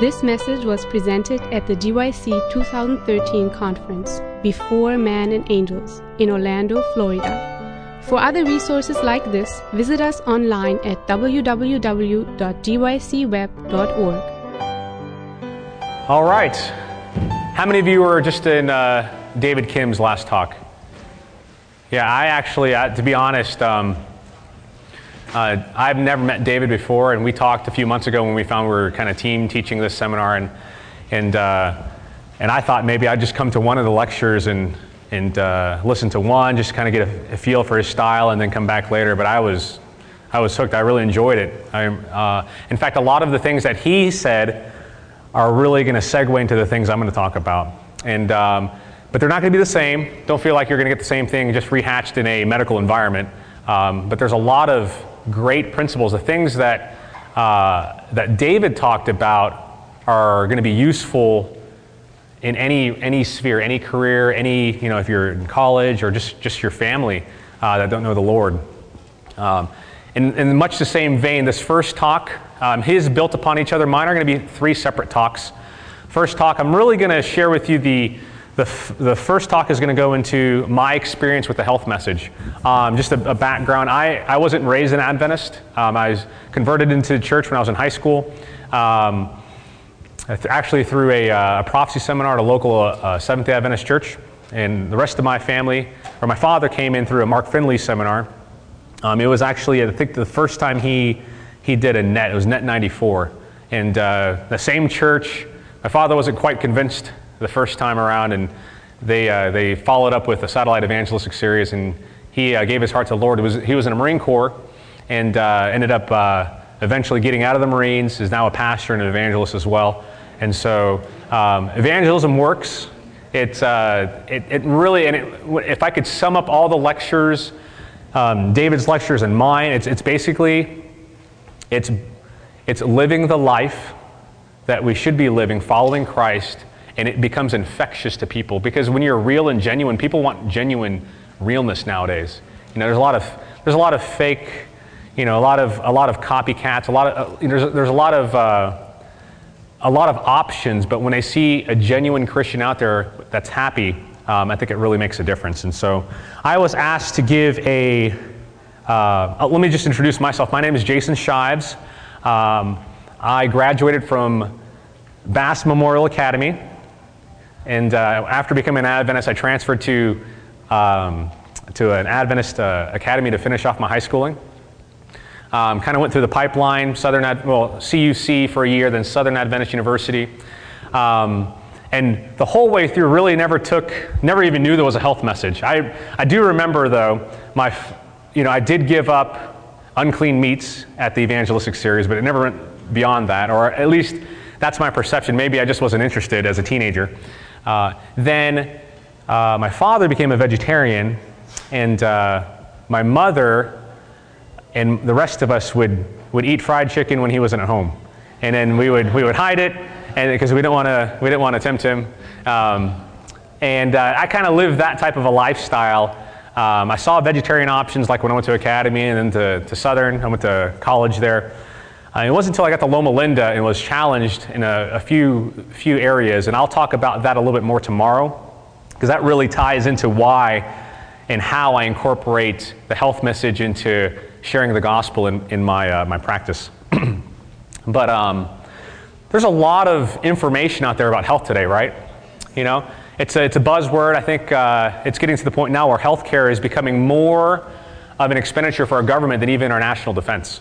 This message was presented at the GYC 2013 conference, Before Man and Angels, in Orlando, Florida. For other resources like this, visit us online at www.gycweb.org. All right. How many of you were just in uh, David Kim's last talk? Yeah, I actually, uh, to be honest, um, uh, I've never met David before, and we talked a few months ago when we found we were kind of team teaching this seminar, and and uh, and I thought maybe I'd just come to one of the lectures and and uh, listen to one, just kind of get a, a, feel for his style, and then come back later. But I was I was hooked. I really enjoyed it. I, uh, in fact, a lot of the things that he said are really going to segue into the things I'm going to talk about, and. Um, but they're not going to be the same. Don't feel like you're going to get the same thing just rehatched in a medical environment. Um, but there's a lot of great principles. The things that, uh, that David talked about are going to be useful in any, any sphere, any career, any, you know, if you're in college or just, just your family uh, that don't know the Lord. Um, in, in, much the same vein, this first talk, um, his built upon each other. Mine are going to be three separate talks. First talk, I'm really going to share with you the, the, f- the first talk is going to go into my experience with the health message. Um, just a, a, background I, I wasn't raised an Adventist. Um, I was converted into the church when I was in high school. Um, actually, through a, uh, a, prophecy seminar at a local uh, Seventh day Adventist church. And the rest of my family, or my father came in through a Mark Finley seminar. Um, it was actually, I think, the first time he, he did a net. It was Net 94. And uh, the same church, my father wasn't quite convinced the first time around, and they, uh, they followed up with a satellite evangelistic series, and he uh, gave his heart to the Lord. Was, he was in the Marine Corps and uh, ended up uh, eventually getting out of the Marines, is now a pastor and an evangelist as well. And so um, evangelism works. It, uh, it, it, really, and it, if I could sum up all the lectures, um, David's lectures and mine, it's, it's basically, it's, it's living the life that we should be living, following Christ, and it becomes infectious to people because when you're real and genuine, people want genuine realness nowadays. You know, there's a lot of there's a lot of fake, you know, a lot of a lot of copycats, a lot of uh, there's there's a lot of uh, a lot of options, but when they see a genuine Christian out there that's happy, um, I think it really makes a difference. And so, I was asked to give a. Uh, uh let me just introduce myself. My name is Jason Shives. Um, I graduated from Bass Memorial Academy and uh, after becoming an Adventist, I transferred to, um, to an Adventist uh, academy to finish off my high schooling. Um, kind of went through the pipeline, Southern, Ad- well, CUC for a year, then Southern Adventist University. Um, and the whole way through really never took, never even knew there was a health message. I, I do remember though, my, you know, I did give up unclean meats at the evangelistic series, but it never went beyond that, or at least that's my perception. Maybe I just wasn't interested as a teenager. Uh, then uh, my father became a vegetarian, and uh, my mother and the rest of us would, would eat fried chicken when he wasn't at home. And then we would, we would hide it and because we didn't want to we didn't want to tempt him. Um, and uh, I kind of lived that type of a lifestyle. Um, I saw vegetarian options like when I went to academy and then to, to Southern. I went to college there. Uh, it wasn't until I got to Loma Linda and was challenged in a, a few, few areas, and I'll talk about that a little bit more tomorrow, because that really ties into why and how I incorporate the health message into sharing the gospel in, in my, uh, my practice. but um, there's a lot of information out there about health today, right? You know, it's a, it's a buzzword. I think uh, it's getting to the point now where healthcare is becoming more of an expenditure for our government than even our national defense.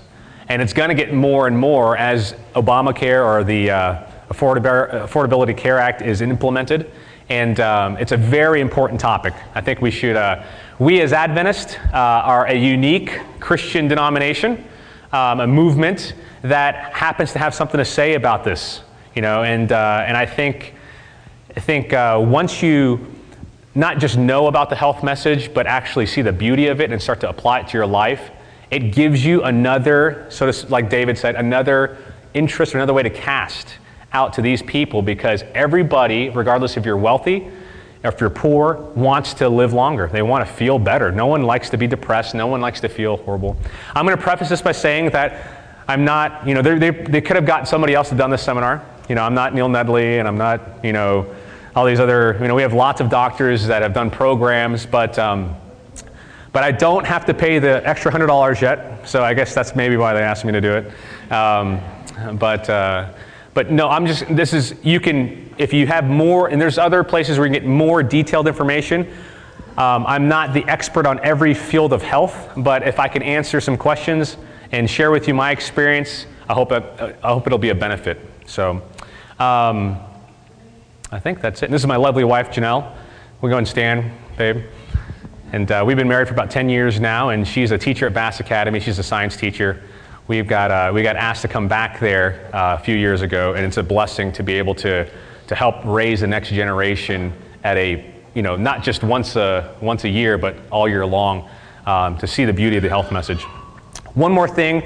And it's going to get more and more as Obamacare or the uh, Affordability Care Act is implemented. And um, it's a very important topic. I think we should, uh, we as Adventists uh, are a unique Christian denomination, um, a movement that happens to have something to say about this. You know, and, uh, and I think, I think uh, once you not just know about the health message, but actually see the beauty of it and start to apply it to your life, it gives you another, so to, like David said, another interest or another way to cast out to these people because everybody, regardless if you're wealthy or if you're poor, wants to live longer. They want to feel better. No one likes to be depressed. No one likes to feel horrible. I'm going to preface this by saying that I'm not, you know, they, they could have gotten somebody else to done this seminar. You know, I'm not Neil Nedley and I'm not, you know, all these other, you know, we have lots of doctors that have done programs, but, um, but I don't have to pay the extra $100 yet. So I guess that's maybe why they asked me to do it. Um, but, uh, but no, I'm just, this is, you can, if you have more, and there's other places where you can get more detailed information. Um, I'm not the expert on every field of health, but if I can answer some questions and share with you my experience, I hope, it, I hope it'll be a benefit. So um, I think that's it. And this is my lovely wife, Janelle. We go and stand, babe. And uh, we've been married for about 10 years now, and she's a teacher at Bass Academy. She's a science teacher. We've got, uh, we got asked to come back there uh, a few years ago, and it's a blessing to be able to, to help raise the next generation at a, you know, not just once a, once a year, but all year long um, to see the beauty of the health message. One more thing,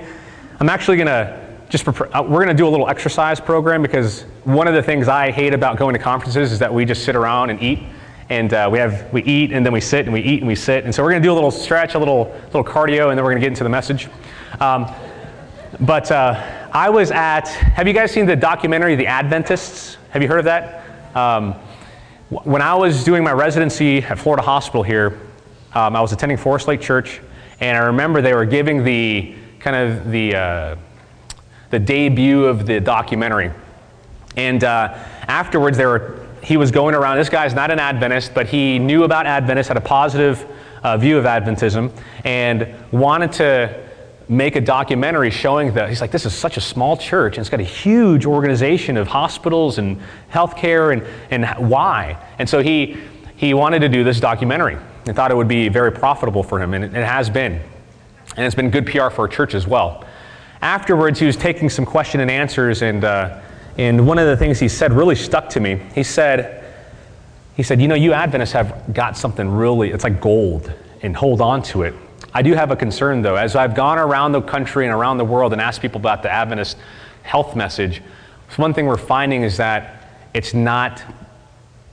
I'm actually going to just, uh, we're going to do a little exercise program because one of the things I hate about going to conferences is that we just sit around and eat and uh, we have we eat and then we sit and we eat and we sit and so we're going to do a little stretch a little little cardio and then we're going to get into the message um, but uh, I was at, have you guys seen the documentary, The Adventists? Have you heard of that? Um, when I was doing my residency at Florida Hospital here, um, I was attending Forest Lake Church, and I remember they were giving the kind of the, uh, the debut of the documentary. And uh, afterwards, they were, he was going around. This guy's not an Adventist, but he knew about Adventists, had a positive uh, view of Adventism, and wanted to make a documentary showing that he's like, this is such a small church and it's got a huge organization of hospitals and healthcare and, and why? And so he, he wanted to do this documentary and thought it would be very profitable for him, and it, it has been. And it's been good PR for our church as well. Afterwards, he was taking some question and answers, and, uh, and one of the things he said really stuck to me. He said, he said, you know, you Adventists have got something really, it's like gold, and hold on to it. I do have a concern, though. As I've gone around the country and around the world and asked people about the Adventist health message, one thing we're finding is that it's not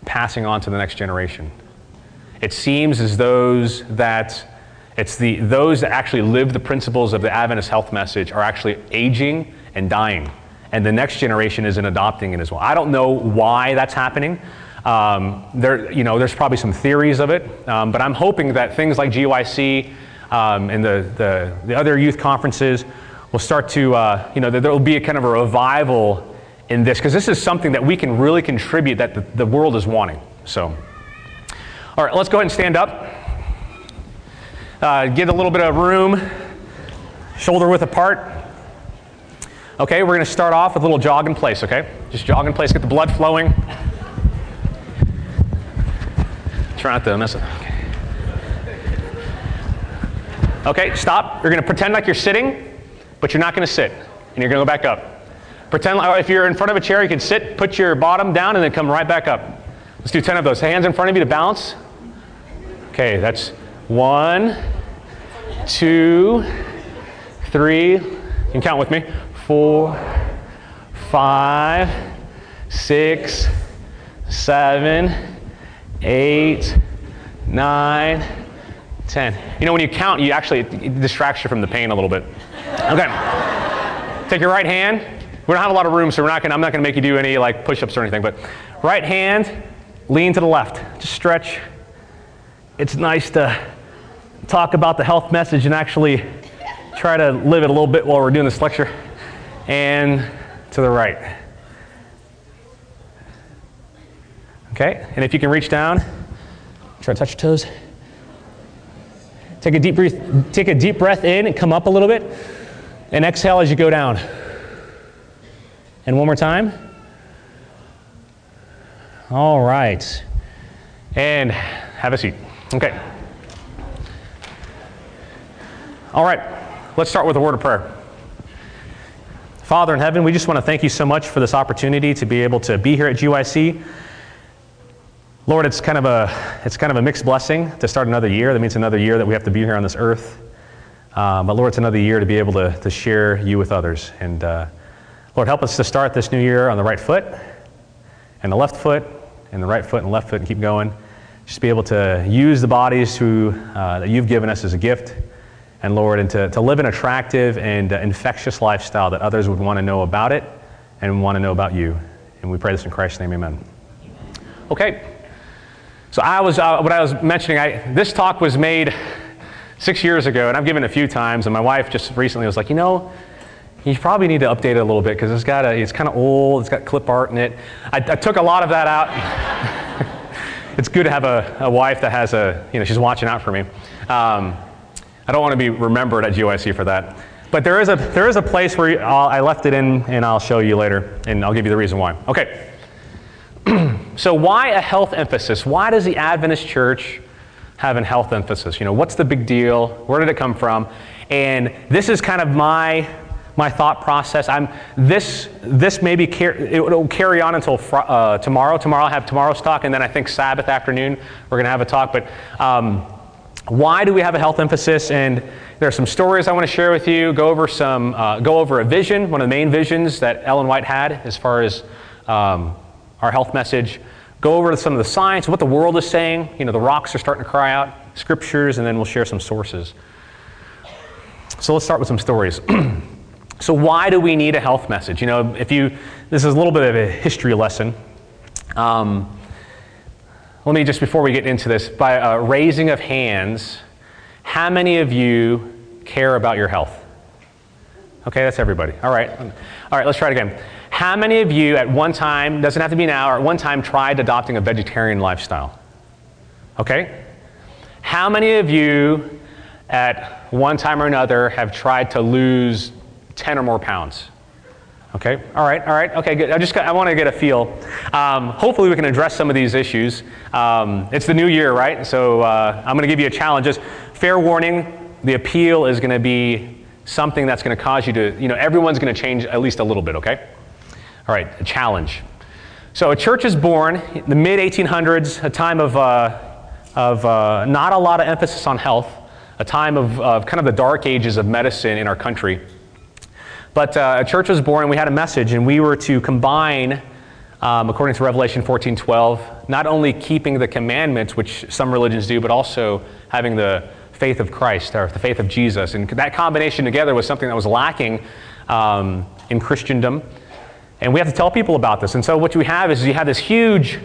passing on to the next generation. It seems as those that it's the those that actually live the principles of the Adventist health message are actually aging and dying, and the next generation isn't adopting it as well. I don't know why that's happening. Um, there, you know, there's probably some theories of it, um, but I'm hoping that things like GYC um, and the, the, the, other youth conferences will start to, uh, you know, there will be a kind of a revival in this because this is something that we can really contribute that the, the world is wanting. So, all right, let's go ahead and stand up. Uh, get a little bit of room, shoulder width apart. Okay, we're going to start off with a little jog in place, okay? Just jog in place, get the blood flowing. Try not to mess it. Okay. Okay, stop. You're going to pretend like you're sitting, but you're not going to sit. And you're going to go back up. Pretend like if you're in front of a chair, you can sit, put your bottom down, and then come right back up. Let's do 10 of those. Hands in front of you to balance. Okay, that's one, two, three. You can count with me. Four, five, six, seven, eight, nine, 10. You know, when you count, you actually, it distracts you from the pain a little bit. Okay. Take your right hand. We don't have a lot of room, so we're not gonna, I'm not going to make you do any like push-ups or anything, but right hand, lean to the left. Just stretch. It's nice to talk about the health message and actually try to live it a little bit while we're doing this lecture. And to the right. Okay, and if you can reach down, try to touch your toes. Take a deep breath, take a deep breath in and come up a little bit. And exhale as you go down. And one more time. All right. And have a seat. Okay. All right. Let's start with a word of prayer. Father in heaven, we just want to thank you so much for this opportunity to be able to be here at GYC. Lord, it's kind of a it's kind of a mixed blessing to start another year. That means another year that we have to be here on this earth. Uh, but Lord, it's another year to be able to, to share you with others. And uh, Lord, help us to start this new year on the right foot, and the left foot, and the right foot, and left foot, and keep going. Just be able to use the bodies who, uh, that you've given us as a gift, and Lord, and to, to live an attractive and uh, infectious lifestyle that others would want to know about it and want to know about you. And we pray this in Christ's name, amen. Okay. So I was, uh, what I was mentioning, I, this talk was made six years ago, and I've given it a few times, and my wife just recently was like, you know, you probably need to update it a little bit because it's got a, it's kind of old, it's got clip art in it. I, I took a lot of that out. it's good to have a, a, wife that has a, you know, she's watching out for me. Um, I don't want to be remembered at GYC for that. But there is a, there is a place where I'll, I left it in, and I'll show you later, and I'll give you the reason why. Okay. so why a health emphasis? Why does the Adventist church have a health emphasis? You know, what's the big deal? Where did it come from? And this is kind of my my thought process. I'm this this maybe car- it will carry on until fr- uh, tomorrow. Tomorrow I'll have tomorrow's talk, and then I think Sabbath afternoon we're going to have a talk. But um, why do we have a health emphasis? And there are some stories I want to share with you. Go over some uh, go over a vision, one of the main visions that Ellen White had as far as um, our health message. Go over some of the science, what the world is saying. You know, the rocks are starting to cry out. Scriptures, and then we'll share some sources. So let's start with some stories. So, why do we need a health message? You know, if you, this is a little bit of a history lesson. Um, let me just, before we get into this, by a raising of hands, how many of you care about your health? Okay, that's everybody. All right. All right, let's try it again. How many of you at one time, doesn't have to be now, or at one time tried adopting a vegetarian lifestyle? Okay? How many of you at one time or another have tried to lose 10 or more pounds. Okay, all right, all right, okay, good. I just got, I want to get a feel. Um, hopefully, we can address some of these issues. Um, it's the new year, right? So uh, I'm going to give you a challenge. Just fair warning: the appeal is going to be something that's going to cause you to, you know, everyone's going to change at least a little bit. Okay, all right, a challenge. So a church is born in the mid 1800s, a time of uh, of uh, not a lot of emphasis on health, a time of, of kind of the dark ages of medicine in our country. But uh, a church was born, and we had a message, and we were to combine, um, according to Revelation 14:12, not only keeping the commandments, which some religions do, but also having the faith of Christ or the faith of Jesus. And that combination together was something that was lacking um, in Christendom. And we have to tell people about this. And so what you have is you have this huge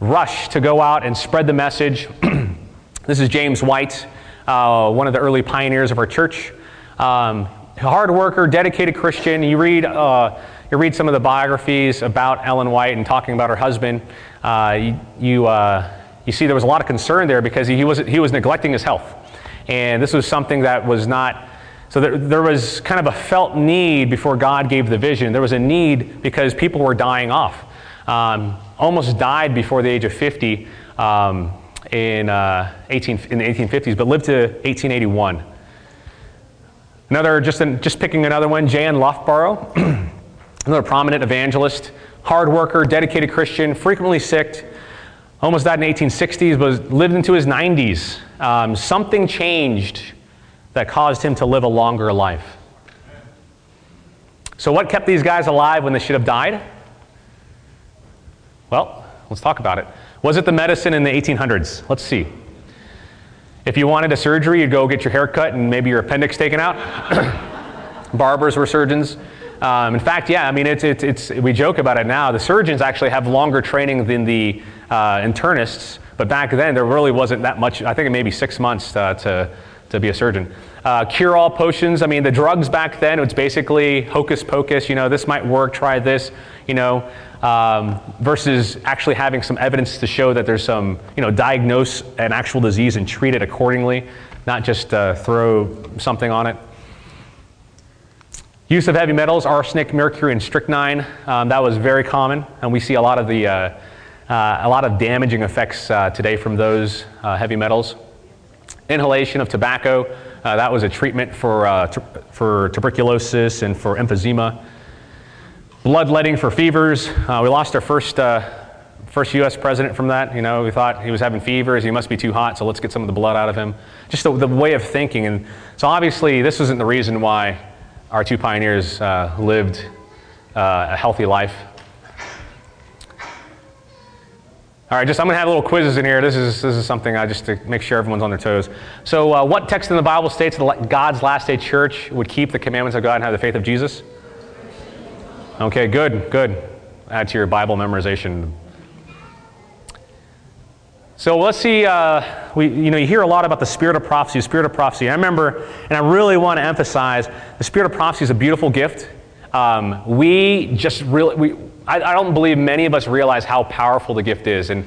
rush to go out and spread the message. this is James White, uh, one of the early pioneers of our church. Um, hard worker, dedicated Christian. You read, uh, you read some of the biographies about Ellen White and talking about her husband. Uh, you, you, uh, you, see there was a lot of concern there because he was, he was neglecting his health. And this was something that was not, so there, there was kind of a felt need before God gave the vision. There was a need because people were dying off. Um, almost died before the age of 50 um, in, uh, 18, in the 1850s, but lived to 1881. Another, just, in, just picking another one, John Loughborough, another prominent evangelist, hard worker, dedicated Christian, frequently sick, almost died in the 1860s, but lived into his 90s. Um, something changed that caused him to live a longer life. So, what kept these guys alive when they should have died? Well, let's talk about it. Was it the medicine in the 1800s? Let's see. If you wanted a surgery, you'd go get your hair cut and maybe your appendix taken out. Barbers were surgeons. Um, in fact, yeah, I mean, it's, it's, it's, we joke about it now. The surgeons actually have longer training than the uh, internists, but back then there really wasn't that much. I think it maybe six months uh, to, to be a surgeon. Uh, cure all potions. I mean, the drugs back then, it's basically hocus pocus. You know, this might work, try this, you know um, versus actually having some evidence to show that there's some, you know, diagnose an actual disease and treat it accordingly, not just uh, throw something on it. Use of heavy metals, arsenic, mercury, and strychnine, um, that was very common, and we see a lot of the uh, uh, a lot of damaging effects uh, today from those uh, heavy metals. Inhalation of tobacco, uh, that was a treatment for, for tuberculosis and for emphysema bloodletting for fevers. Uh, we lost our first, uh, first U.S. president from that. You know, we thought he was having fevers. He must be too hot, so let's get some of the blood out of him. Just the, the way of thinking. And so obviously, this isn't the reason why our two pioneers uh, lived uh, a healthy life. All right, just I'm going to have little quizzes in here. This is, this is something I just to make sure everyone's on their toes. So, uh, what text in the Bible states that God's last day church would keep the commandments of God and have the faith of Jesus? Okay, good, good. add to your Bible memorization. So let's see. Uh, we, you know, you hear a lot about the spirit of prophecy. Spirit of prophecy. I remember, and I really want to emphasize, the spirit of prophecy is a beautiful gift. Um, we just really, we, I, I, don't believe many of us realize how powerful the gift is, and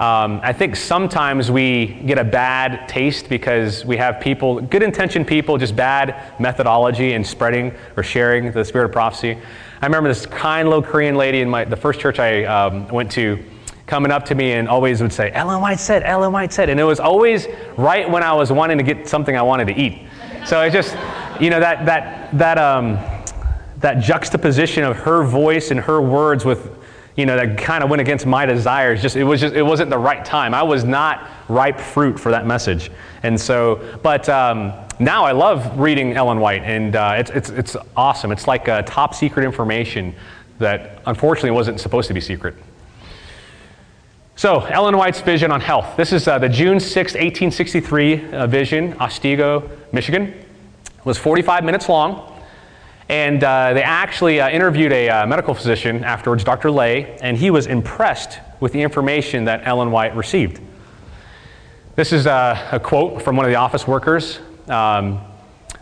um, I think sometimes we get a bad taste because we have people, good intentioned people, just bad methodology in spreading or sharing the spirit of prophecy. I remember this kind little Korean lady in my, the first church I um, went to coming up to me and always would say, Ellen White said, Ellen White said. And it was always right when I was wanting to get something I wanted to eat. So it just, you know, that, that, that, um, that juxtaposition of her voice and her words with, you know, that kind of went against my desires. Just, it was just, it wasn't the right time. I was not ripe fruit for that message. And so, but, um, now I love reading Ellen White, and uh, it's, it's, it's awesome. It's like uh, top secret information that unfortunately wasn't supposed to be secret. So, Ellen White's vision on health. This is uh, the June 6, 1863 uh, vision, Otsego, Michigan. It was 45 minutes long. And uh, they actually uh, interviewed a uh, medical physician afterwards, Dr. Lay, and he was impressed with the information that Ellen White received. This is uh, a quote from one of the office workers. Um,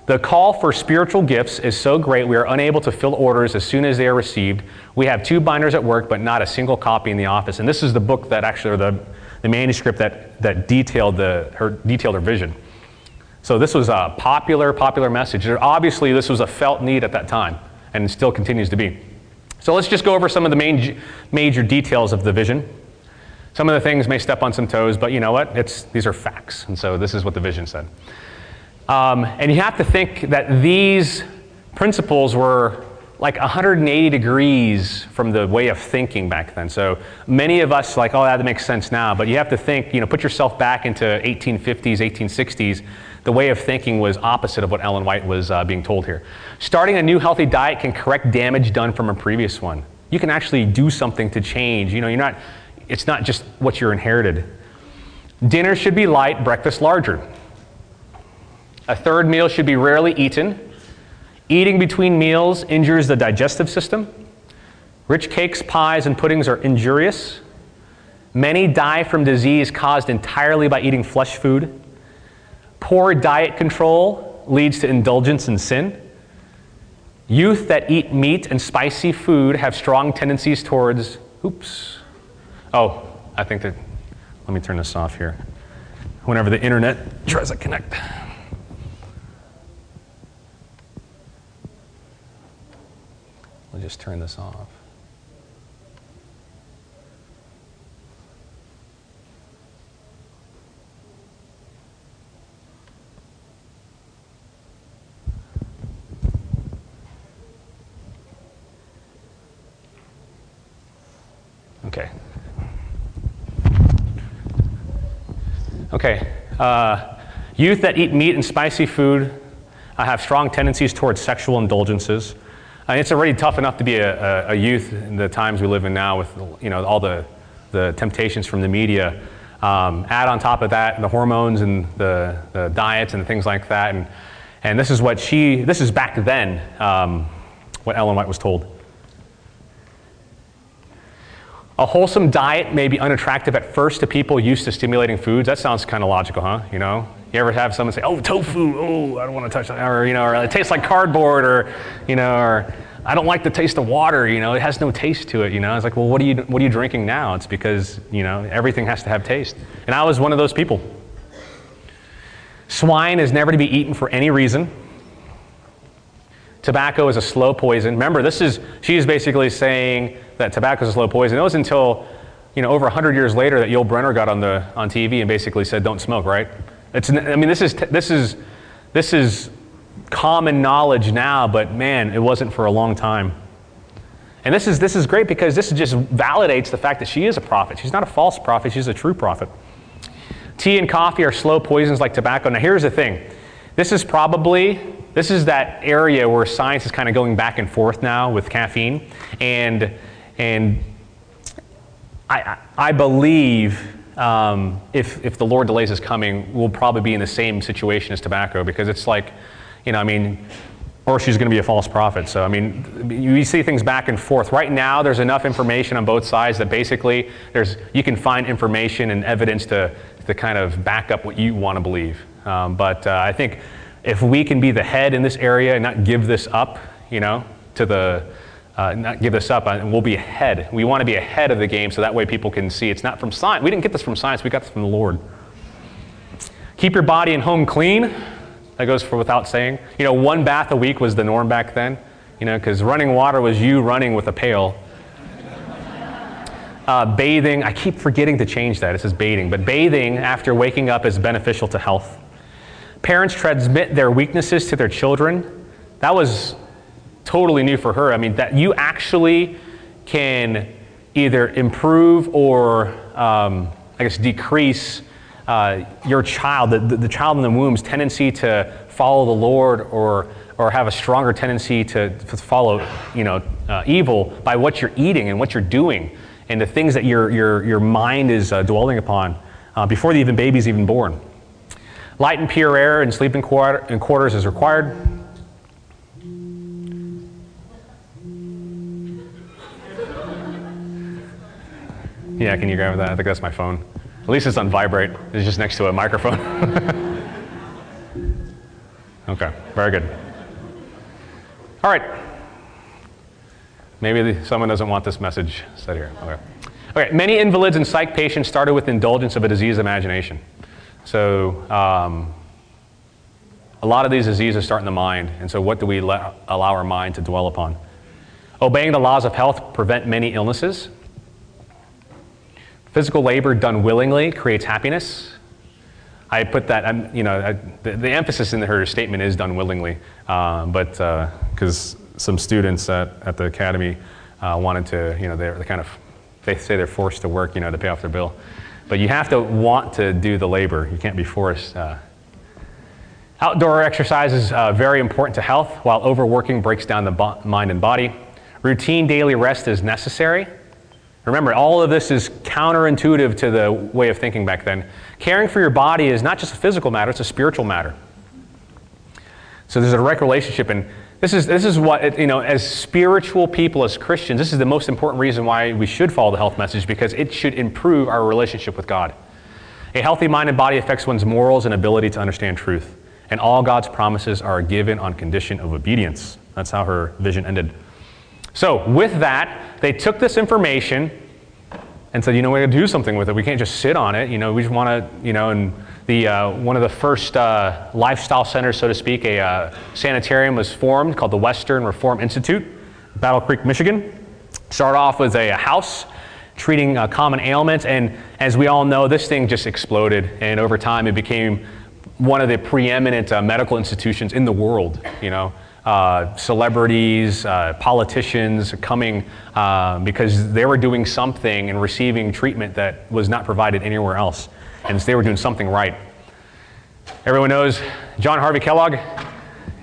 the call for spiritual gifts is so great we are unable to fill orders as soon as they are received. We have two binders at work, but not a single copy in the office. And this is the book that actually, or the, the manuscript that, that detailed, the, her, detailed her vision. So this was a popular, popular message. Obviously, this was a felt need at that time, and still continues to be. So let's just go over some of the main, major details of the vision. Some of the things may step on some toes, but you know what? It's, these are facts. And so this is what the vision said. Um, and you have to think that these principles were like 180 degrees from the way of thinking back then. So many of us like, oh, that makes sense now. But you have to think, you know, put yourself back into 1850s, 1860s. The way of thinking was opposite of what Ellen White was uh, being told here. Starting a new healthy diet can correct damage done from a previous one. You can actually do something to change. You know, you're not, it's not just what you're inherited. Dinner should be light, breakfast larger. A third meal should be rarely eaten. Eating between meals injures the digestive system. Rich cakes, pies, and puddings are injurious. Many die from disease caused entirely by eating flesh food. Poor diet control leads to indulgence in sin. Youth that eat meat and spicy food have strong tendencies towards, oops. Oh, I think that, let me turn this off here. Whenever the internet tries to connect. I'll just turn this off. Okay. Okay. Uh, youth that eat meat and spicy food uh, have strong tendencies towards sexual indulgences. Mean, it's already tough enough to be a, a, a, youth in the times we live in now with you know, all the, the temptations from the media. Um, add on top of that the hormones and the, the diets and things like that. And, and this is what she, this is back then, um, what Ellen White was told. A wholesome diet may be unattractive at first to people used to stimulating foods. That sounds kind of logical, huh? You know, you ever have someone say, "Oh, tofu, oh, I don't want to touch that," or you know, or it tastes like cardboard, or you know, or I don't like the taste of water. You know, it has no taste to it. You know, it's like, well, what are you what are you drinking now? It's because you know everything has to have taste. And I was one of those people. Swine is never to be eaten for any reason. Tobacco is a slow poison. Remember, this is she is basically saying that tobacco is a slow poison. It was until you know over 100 years later that Yul Brynner got on the on TV and basically said, "Don't smoke." Right? It's, I mean, this is, this, is, this is common knowledge now, but man, it wasn't for a long time. And this is, this is great because this just validates the fact that she is a prophet. She's not a false prophet, she's a true prophet. Tea and coffee are slow poisons like tobacco. Now, here's the thing this is probably this is that area where science is kind of going back and forth now with caffeine and and I, I believe um, if, if the Lord delays his coming, we'll probably be in the same situation as tobacco because it's like, you know, I mean, or she's going to be a false prophet. So, I mean, you see things back and forth. Right now, there's enough information on both sides that basically there's, you can find information and evidence to, to kind of back up what you want to believe. Um, but uh, I think if we can be the head in this area and not give this up, you know, to the, uh, not give this up, and uh, we'll be ahead. We want to be ahead of the game so that way people can see it's not from science. We didn't get this from science, we got this from the Lord. Keep your body and home clean. That goes for without saying. You know, one bath a week was the norm back then, you know, because running water was you running with a pail. Uh, bathing, I keep forgetting to change that. It says bathing, but bathing after waking up is beneficial to health. Parents transmit their weaknesses to their children. That was totally new for her. I mean, that you actually can either improve or, um, I guess, decrease uh, your child, the, the, child in the womb's tendency to follow the Lord or, or have a stronger tendency to, to follow you know, uh, evil by what you're eating and what you're doing and the things that your, your, your mind is uh, dwelling upon uh, before the even baby's even born. Light and pure air and sleeping quarter, in quarters is required. Yeah, can you grab that? I think that's my phone. At least it's on vibrate. It's just next to a microphone. okay, very good. All right. Maybe someone doesn't want this message said here. Okay. Okay, many invalids and psych patients started with indulgence of a diseased imagination. So, um, a lot of these diseases start in the mind, and so what do we let, allow our mind to dwell upon? Obeying the laws of health prevent many illnesses. Physical labor done willingly creates happiness. I put that, you know, I, the, the, emphasis in her statement is done willingly, uh, but because uh, some students at, at the academy uh, wanted to, you know, they're, they're kind of, they say they're forced to work, you know, to pay off their bill. But you have to want to do the labor. You can't be forced. Uh. Outdoor exercise is uh, very important to health, while overworking breaks down the bo- mind and body. Routine daily rest is necessary. Remember, all of this is counterintuitive to the way of thinking back then. Caring for your body is not just a physical matter, it's a spiritual matter. So there's a direct relationship, and this is, this is what, you know, as spiritual people, as Christians, this is the most important reason why we should follow the health message because it should improve our relationship with God. A healthy mind and body affects one's morals and ability to understand truth. And all God's promises are given on condition of obedience. That's how her vision ended. So, with that, they took this information and said, you know, we got to do something with it. We can't just sit on it. You know, we just want to, you know, and the, uh, one of the first uh, lifestyle centers, so to speak, a uh, sanitarium was formed called the Western Reform Institute, Battle Creek, Michigan. Started off with a, a house treating uh, common ailments, and as we all know, this thing just exploded, and over time it became one of the preeminent uh, medical institutions in the world, you know uh, celebrities, uh, politicians coming uh, because they were doing something and receiving treatment that was not provided anywhere else. And they were doing something right. Everyone knows John Harvey Kellogg.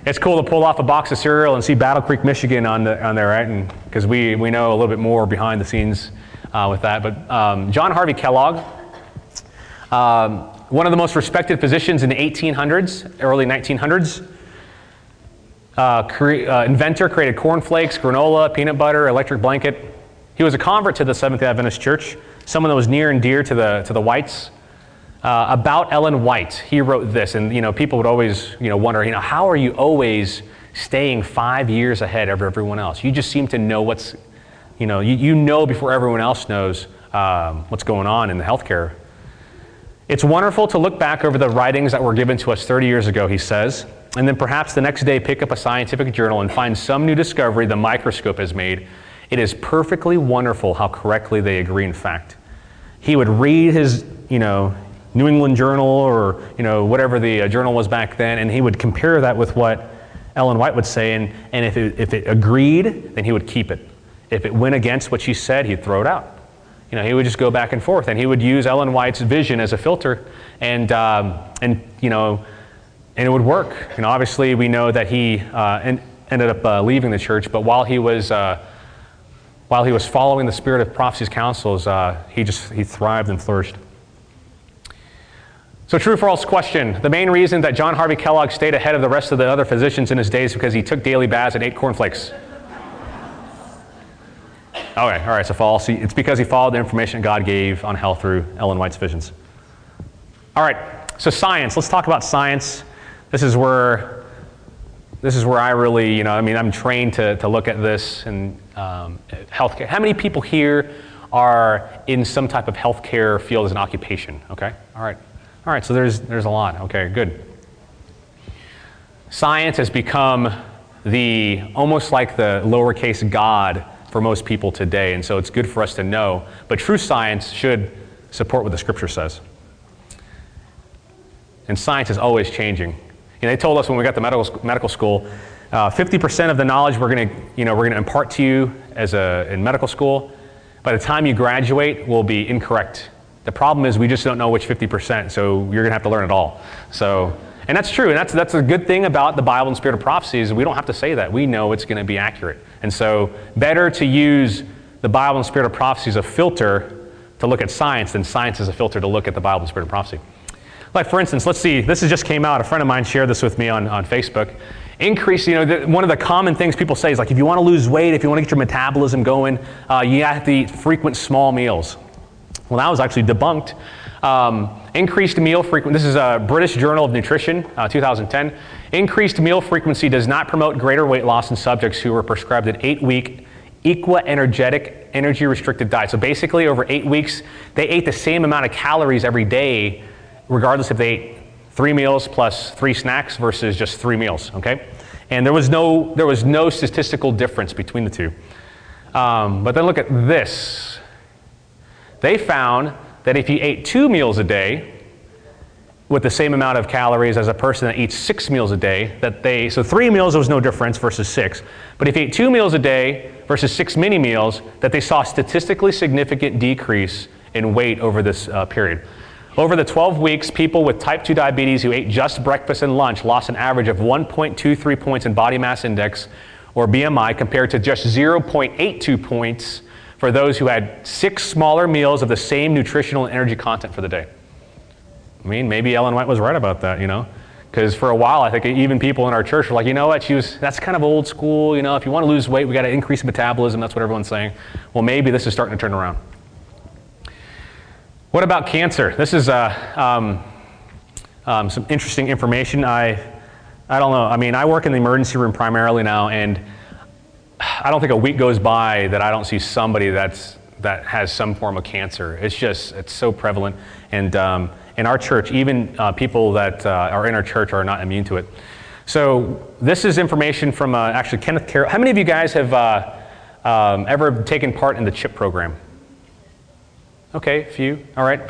It's cool to pull off a box of cereal and see Battle Creek, Michigan on, the, on there, right? Because we, we know a little bit more behind the scenes uh, with that. But um, John Harvey Kellogg, um, one of the most respected physicians in the 1800s, early 1900s, uh, cre- uh, inventor, created cornflakes, granola, peanut butter, electric blanket. He was a convert to the Seventh day Adventist Church, someone that was near and dear to the, to the Whites. Uh, about Ellen White, he wrote this, and you know, people would always you know, wonder, you know, how are you always staying five years ahead of everyone else? You just seem to know what's, you know, you, you know before everyone else knows um, what's going on in the healthcare. It's wonderful to look back over the writings that were given to us 30 years ago, he says, and then perhaps the next day pick up a scientific journal and find some new discovery the microscope has made. It is perfectly wonderful how correctly they agree in fact. He would read his, you know, New England Journal or, you know, whatever the uh, journal was back then, and he would compare that with what Ellen White would say, and, and if, it, if it agreed, then he would keep it. If it went against what she said, he'd throw it out. You know, he would just go back and forth, and he would use Ellen White's vision as a filter, and, um, and you know, and it would work. And obviously, we know that he uh, en- ended up uh, leaving the church, but while he was uh, while he was following the spirit of prophecy's counsels, uh, he just he thrived and flourished. So, true false question. The main reason that John Harvey Kellogg stayed ahead of the rest of the other physicians in his days because he took daily baths and ate cornflakes. Okay, all right, so false. It's because he followed the information God gave on health through Ellen White's visions. All right, so science. Let's talk about science. This is where this is where I really, you know, I mean, I'm trained to, to look at this and um, healthcare. How many people here are in some type of healthcare field as an occupation? Okay, all right, all right. So there's there's a lot. Okay, good. Science has become the almost like the lowercase God for most people today, and so it's good for us to know. But true science should support what the scripture says. And science is always changing. You know, they told us when we got to medical, medical school, uh, 50% of the knowledge we're going to, you know, we're going to impart to you as a, in medical school, by the time you graduate, will be incorrect. The problem is we just don't know which 50%, so you're going to have to learn it all. So, and that's true, and that's, that's a good thing about the Bible and Spirit of Prophecy is we don't have to say that. We know it's going to be accurate. And so, better to use the Bible and Spirit of Prophecy as a filter to look at science than science as a filter to look at the Bible and Spirit of Prophecy. Like, for instance, let's see, this just came out. A friend of mine shared this with me on, on Facebook. Increase, you know, the, one of the common things people say is like, if you want to lose weight, if you want to get your metabolism going, uh, you have to eat frequent small meals. Well, that was actually debunked. Um, increased meal frequency, this is a British Journal of Nutrition, uh, 2010. Increased meal frequency does not promote greater weight loss in subjects who were prescribed an eight week equa-energetic, energy restricted diet. So basically, over eight weeks, they ate the same amount of calories every day, regardless if they ate three meals plus three snacks versus just three meals, okay? And there was no, there was no statistical difference between the two. Um, but then look at this. They found that if you ate two meals a day with the same amount of calories as a person that eats six meals a day, that they, so three meals there was no difference versus six. But if you ate two meals a day versus six mini meals, that they saw statistically significant decrease in weight over this uh, period. Over the 12 weeks, people with type 2 diabetes who ate just breakfast and lunch lost an average of 1.23 points in body mass index or BMI compared to just 0.82 points for those who had six smaller meals of the same nutritional and energy content for the day. I mean, maybe Ellen White was right about that, you know? Because for a while, I think even people in our church were like, you know what, she was, that's kind of old school. You know, if you want to lose weight, we got to increase metabolism. That's what everyone's saying. Well, maybe this is starting to turn around. What about cancer? This is uh, um, um, some interesting information. I, I don't know. I mean, I work in the emergency room primarily now, and I don't think a week goes by that I don't see somebody that's, that has some form of cancer. It's just, it's so prevalent. And um, in our church, even uh, people that uh, are in our church are not immune to it. So this is information from uh, actually Kenneth Carroll. How many of you guys have uh, um, ever taken part in the CHIP program? Okay, a few. All right.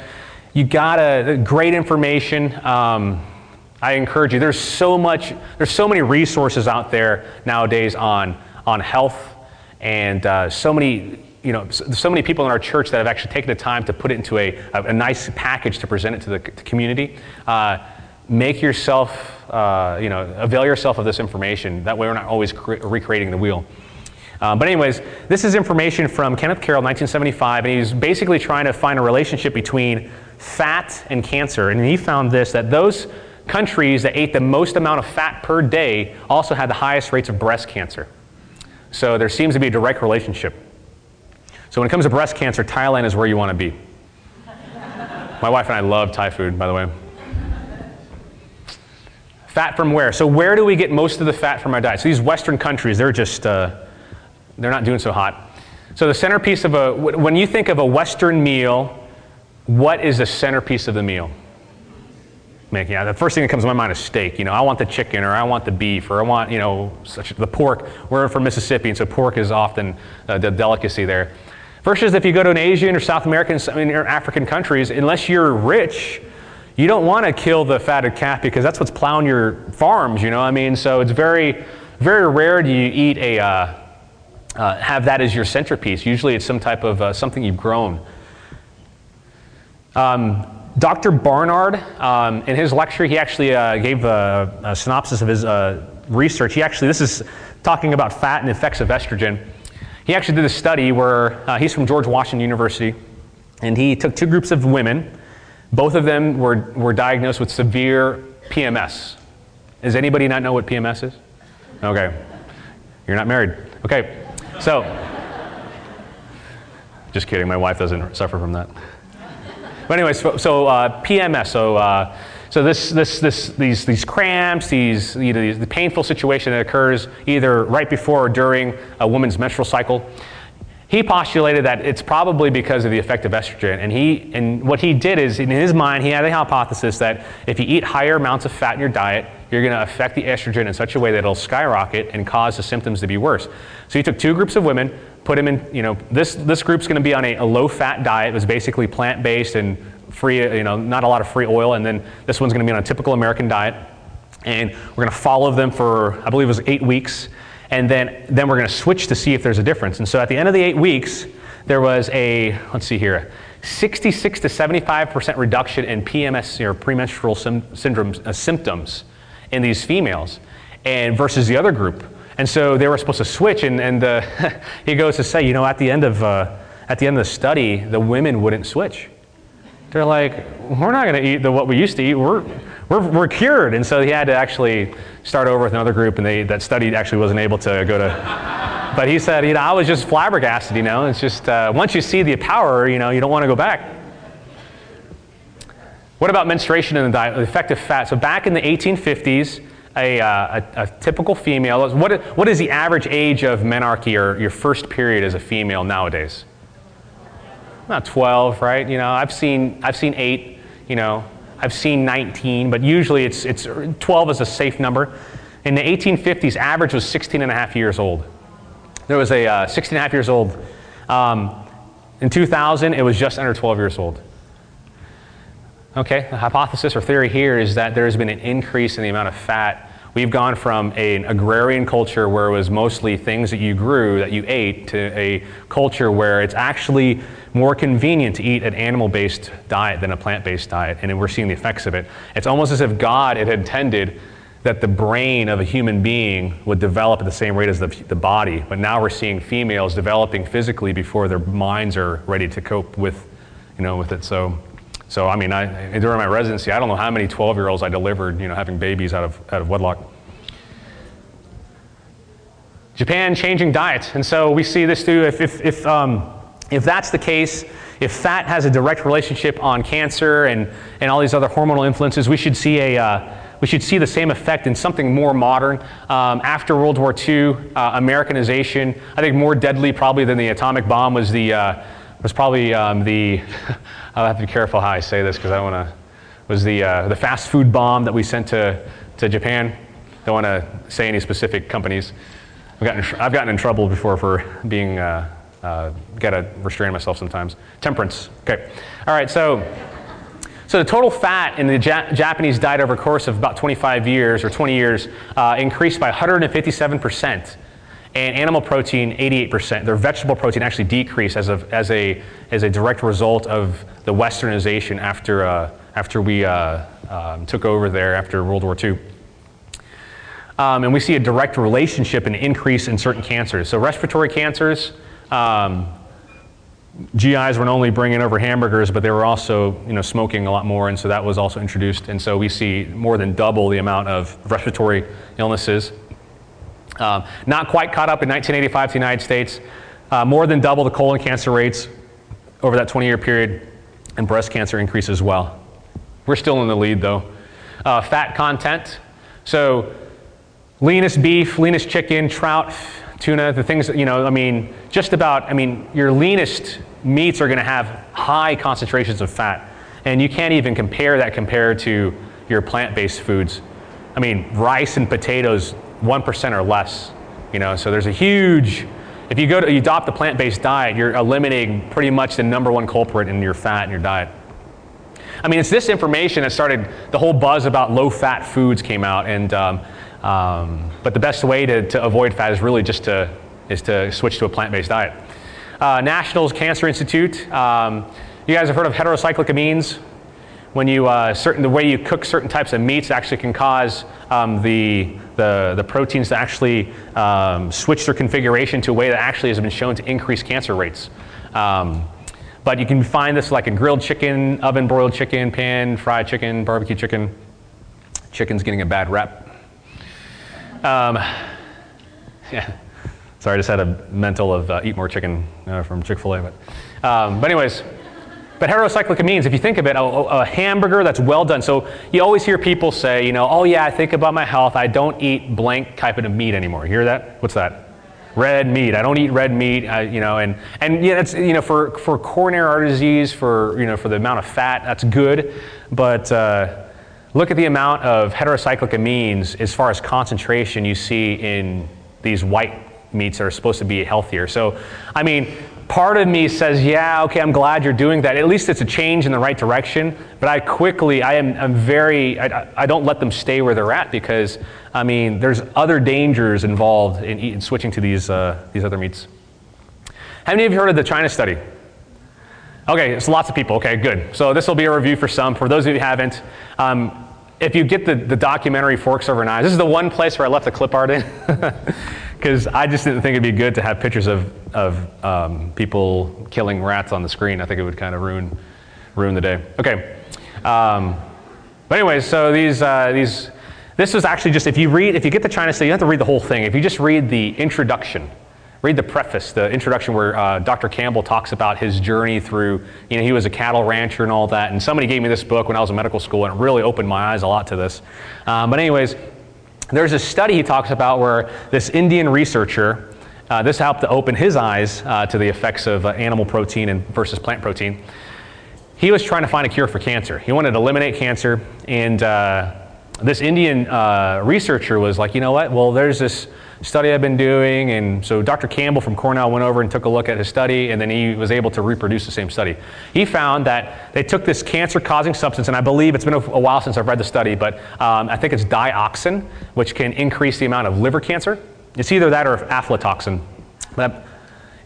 You got a great information. Um, I encourage you. There's so much. There's so many resources out there nowadays on on health, and uh, so many you know, so many people in our church that have actually taken the time to put it into a, a, nice package to present it to the, community. Uh, make yourself, uh, you know, avail yourself of this information. That way we're not always cre- recreating the wheel. Uh, but anyways, this is information from Kenneth Carroll, 1975, and he's basically trying to find a relationship between fat and cancer. And he found this, that those countries that ate the most amount of fat per day also had the highest rates of breast cancer. So there seems to be a direct relationship. So when it comes to breast cancer, Thailand is where you want to be. My wife and I love Thai food, by the way. Fat from where? So where do we get most of the fat from our diet? So these Western countries, they're just, uh, they're not doing so hot. So the centerpiece of a, when you think of a Western meal, what is the centerpiece of the meal? Yeah, the first thing that comes to my mind is steak. You know, I want the chicken, or I want the beef, or I want, you know, the pork. We're from Mississippi, and so pork is often uh, the delicacy there. Versus if you go to an Asian or South American, I mean, or African countries, unless you're rich, you don't want to kill the fatted calf because that's what's plowing your farms, you know. I mean, so it's very, very rare do you eat a, uh, uh, have that as your centerpiece. Usually it's some type of uh, something you've grown. Um, Dr. Barnard, um, in his lecture, he actually uh, gave a, a, synopsis of his uh, research. He actually, this is talking about fat and effects of estrogen. He actually did a study where uh, he's from George Washington University, and he took two groups of women Both of them were, were diagnosed with severe PMS. Does anybody not know what PMS is? Okay. You're not married. Okay. So, just kidding. My wife doesn't suffer from that. But anyways, so, so uh, PMS. So, uh, so this, this, this, these, these cramps, these, you know, these, the painful situation that occurs either right before or during a woman's menstrual cycle. He postulated that it's probably because of the effect of estrogen. And, he, and what he did is, in his mind, he had a hypothesis that if you eat higher amounts of fat in your diet, you're going to affect the estrogen in such a way that it'll skyrocket and cause the symptoms to be worse. So you took two groups of women, put them in, you know, this, this group's going to be on a, a low fat diet. It was basically plant based and free, you know, not a lot of free oil. And then this one's going to be on a typical American diet. And we're going to follow them for, I believe it was eight weeks and then, then we're going to switch to see if there's a difference. And so at the end of the eight weeks, there was a, let's see here, 66 to 75% reduction in PMS or premenstrual sim- syndrome uh, symptoms in these females and versus the other group. And so they were supposed to switch, and, and uh, he goes to say, you know, at the end of uh, at the end of the study, the women wouldn't switch. They're like, we're not going to eat the, what we used to eat. We're, we're, we're cured. And so he had to actually start over with another group, and they, that study actually wasn't able to go to. But he said, you know, I was just flabbergasted, you know. It's just, uh, once you see the power, you know, you don't want to go back. What about menstruation and the, diet, the effect of fat? So back in the 1850s, a, uh, a, a, typical female, what, what is the average age of menarche or your first period as a female nowadays? Not 12, right? You know, I've seen, I've seen eight, you know, I've seen 19, but usually it's, it's 12 is a safe number. In the 1850s, average was 16 and a half years old. There was a uh, 16 and a half years old. Um, in 2000, it was just under 12 years old. Okay, the hypothesis or theory here is that there has been an increase in the amount of fat. We've gone from an agrarian culture where it was mostly things that you grew, that you ate, to a culture where it's actually more convenient to eat an animal based diet than a plant based diet, and we're seeing the effects of it. It's almost as if God had intended that the brain of a human being would develop at the same rate as the, the body, but now we're seeing females developing physically before their minds are ready to cope with, you know, with it. So, so I mean, I, during my residency, I don't know how many 12 year olds I delivered, you know, having babies out of, out of wedlock. Japan changing diet. And so we see this too. If, if, if um, if that's the case, if fat has a direct relationship on cancer and, and all these other hormonal influences, we should see a uh, we should see the same effect in something more modern. Um, after World War II, uh, Americanization, I think more deadly probably than the atomic bomb was the uh, was probably um, the I'll have to be careful how I say this because I don't want to was the uh, the fast food bomb that we sent to to Japan. Don't want to say any specific companies. I've gotten I've gotten in trouble before for being uh, uh, got to restrain myself sometimes. Temperance. Okay. All right. So, so the total fat in the ja- Japanese diet over a course of about 25 years or 20 years uh, increased by 157 percent, and animal protein 88 percent. Their vegetable protein actually decreased as, of, as a as a direct result of the Westernization after uh, after we uh, um, took over there after World War II. Um, and we see a direct relationship and increase in certain cancers. So respiratory cancers, um, GIs were not only bringing over hamburgers, but they were also you know, smoking a lot more, and so that was also introduced. And so we see more than double the amount of respiratory illnesses. Um, not quite caught up in 1985 to the United States. Uh, more than double the colon cancer rates over that 20 year period, and breast cancer increase as well. We're still in the lead though. Uh, fat content. So, leanest beef, leanest chicken, trout, tuna, the things that, you know, I mean, just about, I mean, your leanest meats are going to have high concentrations of fat. And you can't even compare that compared to your plant based foods. I mean, rice and potatoes, 1% or less. You know, so there's a huge, if you go to, you adopt a plant based diet, you're eliminating pretty much the number one culprit in your fat in your diet. I mean, it's this information that started the whole buzz about low fat foods came out. And, um, um, but the best way to, to avoid fat is really just to, is to switch to a plant-based diet. Uh, Nationals Cancer Institute. Um, you guys have heard of heterocyclic amines? When you, uh, certain, the way you cook certain types of meats actually can cause um, the, the, the, proteins to actually um, switch their configuration to a way that actually has been shown to increase cancer rates. Um, but you can find this like in grilled chicken, oven broiled chicken, pan fried chicken, barbecue chicken. Chicken's getting a bad rep. Um, yeah. Sorry, I just had a mental of uh, eat more chicken uh, from Chick fil A. But, um, but, anyways, but heterocyclic amines, if you think of it, a, a, hamburger that's well done. So you always hear people say, you know, oh yeah, I think about my health. I don't eat blank type of meat anymore. You hear that? What's that? red meat. I don't eat red meat. I, you know, and and yeah, that's you know for for coronary artery disease, for you know for the amount of fat, that's good. But uh, look at the amount of heterocyclic amines as far as concentration you see in these white meats that are supposed to be healthier. So, I mean, part of me says, yeah, okay, I'm glad you're doing that. At least it's a change in the right direction. But I quickly, I am I'm very, I, I don't let them stay where they're at because, I mean, there's other dangers involved in, in switching to these, uh, these other meats. How many of you heard of the China study? Okay, it's lots of people. Okay, good. So this will be a review for some. For those of you who haven't, um, if you get the, the documentary Forks Over Knives, this is the one place where I left the clip art in. because I just didn't think it'd be good to have pictures of, of um, people killing rats on the screen. I think it would kind of ruin, ruin the day. Okay. Um, but anyways, so these, uh, these, this was actually just, if you read, if you get the China study, you don't have to read the whole thing. If you just read the introduction, read the preface, the introduction where uh, Dr. Campbell talks about his journey through, you know, he was a cattle rancher and all that. And somebody gave me this book when I was in medical school and it really opened my eyes a lot to this. Um, but anyways, there's a study he talks about where this Indian researcher, uh, this helped to open his eyes uh, to the effects of uh, animal protein and versus plant protein. He was trying to find a cure for cancer. He wanted to eliminate cancer, and uh, this Indian uh, researcher was like, you know what? Well, there's this study I've been doing. And so Dr. Campbell from Cornell went over and took a look at his study, and then he was able to reproduce the same study. He found that they took this cancer causing substance, and I believe it's been a, while since I've read the study, but um, I think it's dioxin, which can increase the amount of liver cancer. It's either that or aflatoxin.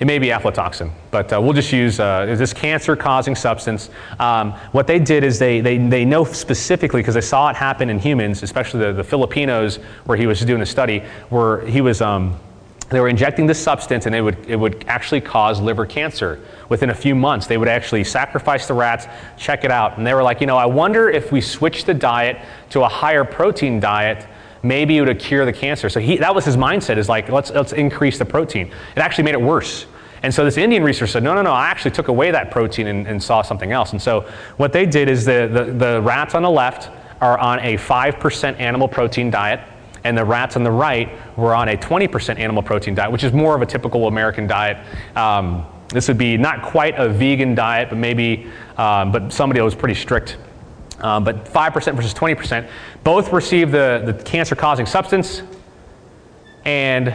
It may be aflatoxin, but uh, we'll just use uh, this cancer causing substance. Um, what they did is they, they, they know specifically, because they saw it happen in humans, especially the, the Filipinos, where he was doing a study, where he was. Um, they were injecting this substance and it would, it would actually cause liver cancer within a few months. They would actually sacrifice the rats, check it out. And they were like, you know, I wonder if we switch the diet to a higher protein diet, maybe it would cure the cancer. So he, that was his mindset is like, let's, let's increase the protein. It actually made it worse. And so this Indian researcher said, no, no, no, I actually took away that protein and, and saw something else. And so what they did is the, the, the rats on the left are on a 5% animal protein diet, and the rats on the right were on a 20% animal protein diet, which is more of a typical American diet. Um, this would be not quite a vegan diet, but maybe, um, but somebody that was pretty strict. Um, but 5% versus 20%. Both received the, the cancer causing substance, and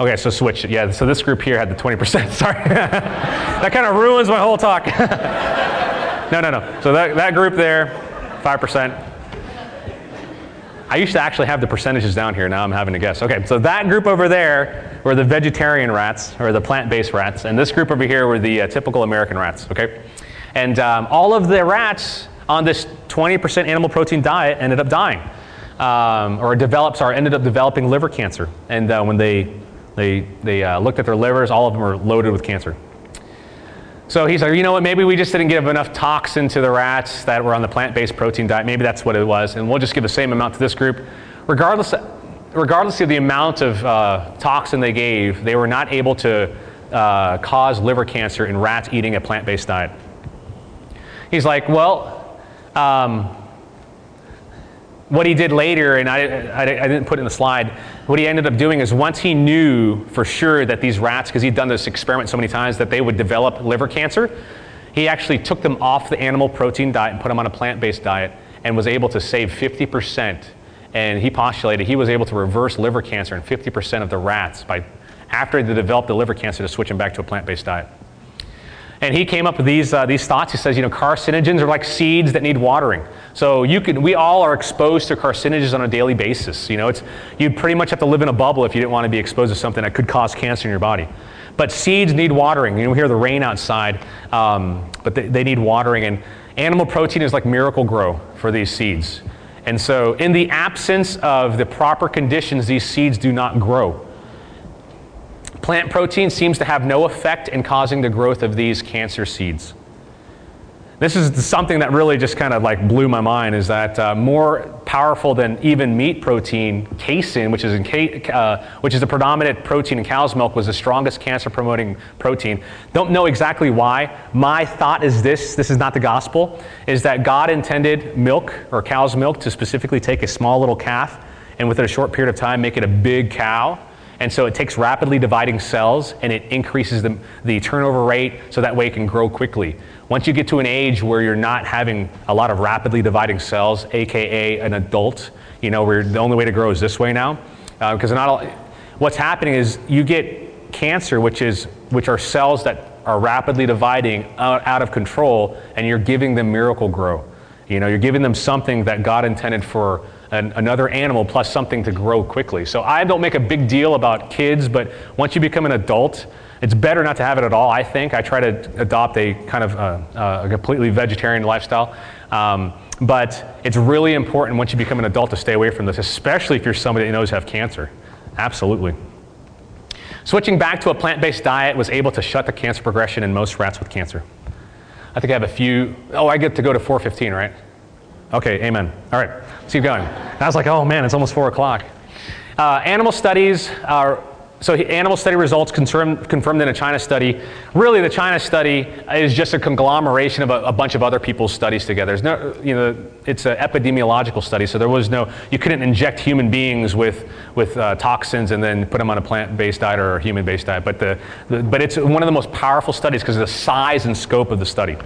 Okay, so switch. Yeah, so this group here had the 20%. Sorry. that kind of ruins my whole talk. no, no, no. So that, that group there, 5%. I used to actually have the percentages down here. Now I'm having to guess. Okay, so that group over there were the vegetarian rats, or the plant based rats, and this group over here were the uh, typical American rats, okay? And um, all of the rats on this 20% animal protein diet ended up dying. Um, or developed, or ended up developing liver cancer. And uh, when they they, they uh, looked at their livers, all of them were loaded with cancer. So he's like, you know what, maybe we just didn't give enough toxin to the rats that were on the plant based protein diet. Maybe that's what it was. And we'll just give the same amount to this group. Regardless, regardless of the amount of uh, toxin they gave, they were not able to uh, cause liver cancer in rats eating a plant based diet. He's like, well, um, what he did later, and I, I, I, didn't put it in the slide, what he ended up doing is once he knew for sure that these rats, because he'd done this experiment so many times, that they would develop liver cancer, he actually took them off the animal protein diet and put them on a plant based diet and was able to save 50%. And he postulated he was able to reverse liver cancer in 50% of the rats by after they developed the liver cancer to switch them back to a plant based diet. And he came up with these, uh, these thoughts. He says, you know, carcinogens are like seeds that need watering. So you could, we all are exposed to carcinogens on a daily basis. You know, it's, you'd pretty much have to live in a bubble if you didn't want to be exposed to something that could cause cancer in your body. But seeds need watering. You know, we hear the rain outside, um, but they, they need watering. And animal protein is like Miracle-Gro for these seeds. And so, in the absence of the proper conditions, these seeds do not grow. Plant protein seems to have no effect in causing the growth of these cancer seeds. This is something that really just kind of like blew my mind is that uh, more powerful than even meat protein, casein, which is, in uh, which is the predominant protein in cow's milk, was the strongest cancer promoting protein. Don't know exactly why. My thought is this this is not the gospel, is that God intended milk or cow's milk to specifically take a small little calf and within a short period of time make it a big cow and so it takes rapidly dividing cells and it increases the, the turnover rate so that way it can grow quickly. Once you get to an age where you're not having a lot of rapidly dividing cells, aka an adult, you know, where the only way to grow is this way now, because uh, not all, what's happening is you get cancer, which is which are cells that are rapidly dividing out, out of control, and you're giving them Miracle-Gro. You know, you're giving them something that God intended for an, another animal plus something to grow quickly. So I don't make a big deal about kids, but once you become an adult, it's better not to have it at all, I think. I try to adopt a kind of uh, uh, a completely vegetarian lifestyle. Um, but it's really important once you become an adult to stay away from this, especially if you're somebody that knows you have cancer. Absolutely. Switching back to a plant based diet was able to shut the cancer progression in most rats with cancer. I think I have a few. Oh, I get to go to 415, right? Okay, amen. All right, let's keep going. And I was like, oh man, it's almost 4 o'clock. Uh, animal studies are so animal study results confirmed, confirmed in a China study. Really, the China study is just a conglomeration of a, a, bunch of other people's studies together. There's no, you know, it's an epidemiological study, so there was no, you couldn't inject human beings with, with uh, toxins and then put them on a plant-based diet or a human-based diet. But, the, the, but it's one of the most powerful studies because of the size and scope of the study.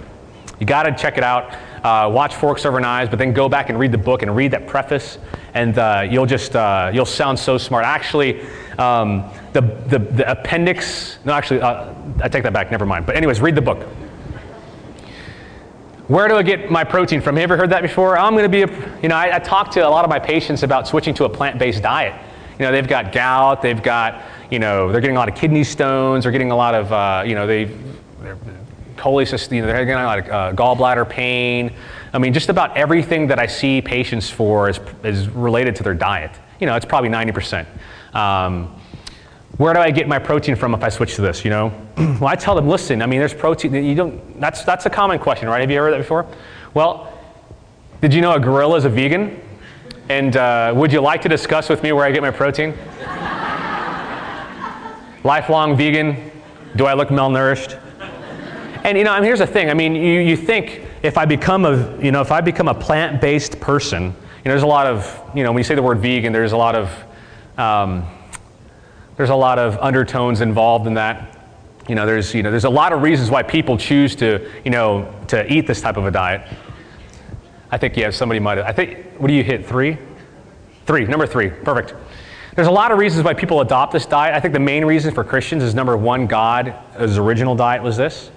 You got to check it out. Uh, watch Forks Over Knives, but then go back and read the book and read that preface, and uh, you'll just uh, you'll sound so smart. Actually, um, the, the, the appendix. No, actually, uh, I take that back. Never mind. But anyways, read the book. Where do I get my protein from? Have you ever heard that before? I'm going to be a, you know, I, I talk to a lot of my patients about switching to a plant-based diet. You know, they've got gout, they've got, you know, they're getting a lot of kidney stones, they're getting a lot of, uh, you know, they cholecystine, you they're getting lot uh, gallbladder pain. I mean, just about everything that I see patients for is, is related to their diet. You know, it's probably 90%. Um, where do I get my protein from if I switch to this? You know, well, I tell them, listen. I mean, there's protein. You don't. That's that's a common question, right? Have you ever heard that before? Well, did you know a gorilla is a vegan? And uh, would you like to discuss with me where I get my protein? Lifelong vegan. Do I look malnourished? And you know, I mean, here's the thing. I mean, you, you think if I become a, you know, if I become a plant-based person, you know, there's a lot of, you know, when you say the word vegan, there's a lot of, um, there's a lot of undertones involved in that. You know, there's, you know, there's a lot of reasons why people choose to, you know, to eat this type of a diet. I think, yeah, somebody might have. I think, what do you hit? Three? Three, number three. Perfect. There's a lot of reasons why people adopt this diet. I think the main reason for Christians is number one, God, his original diet was this.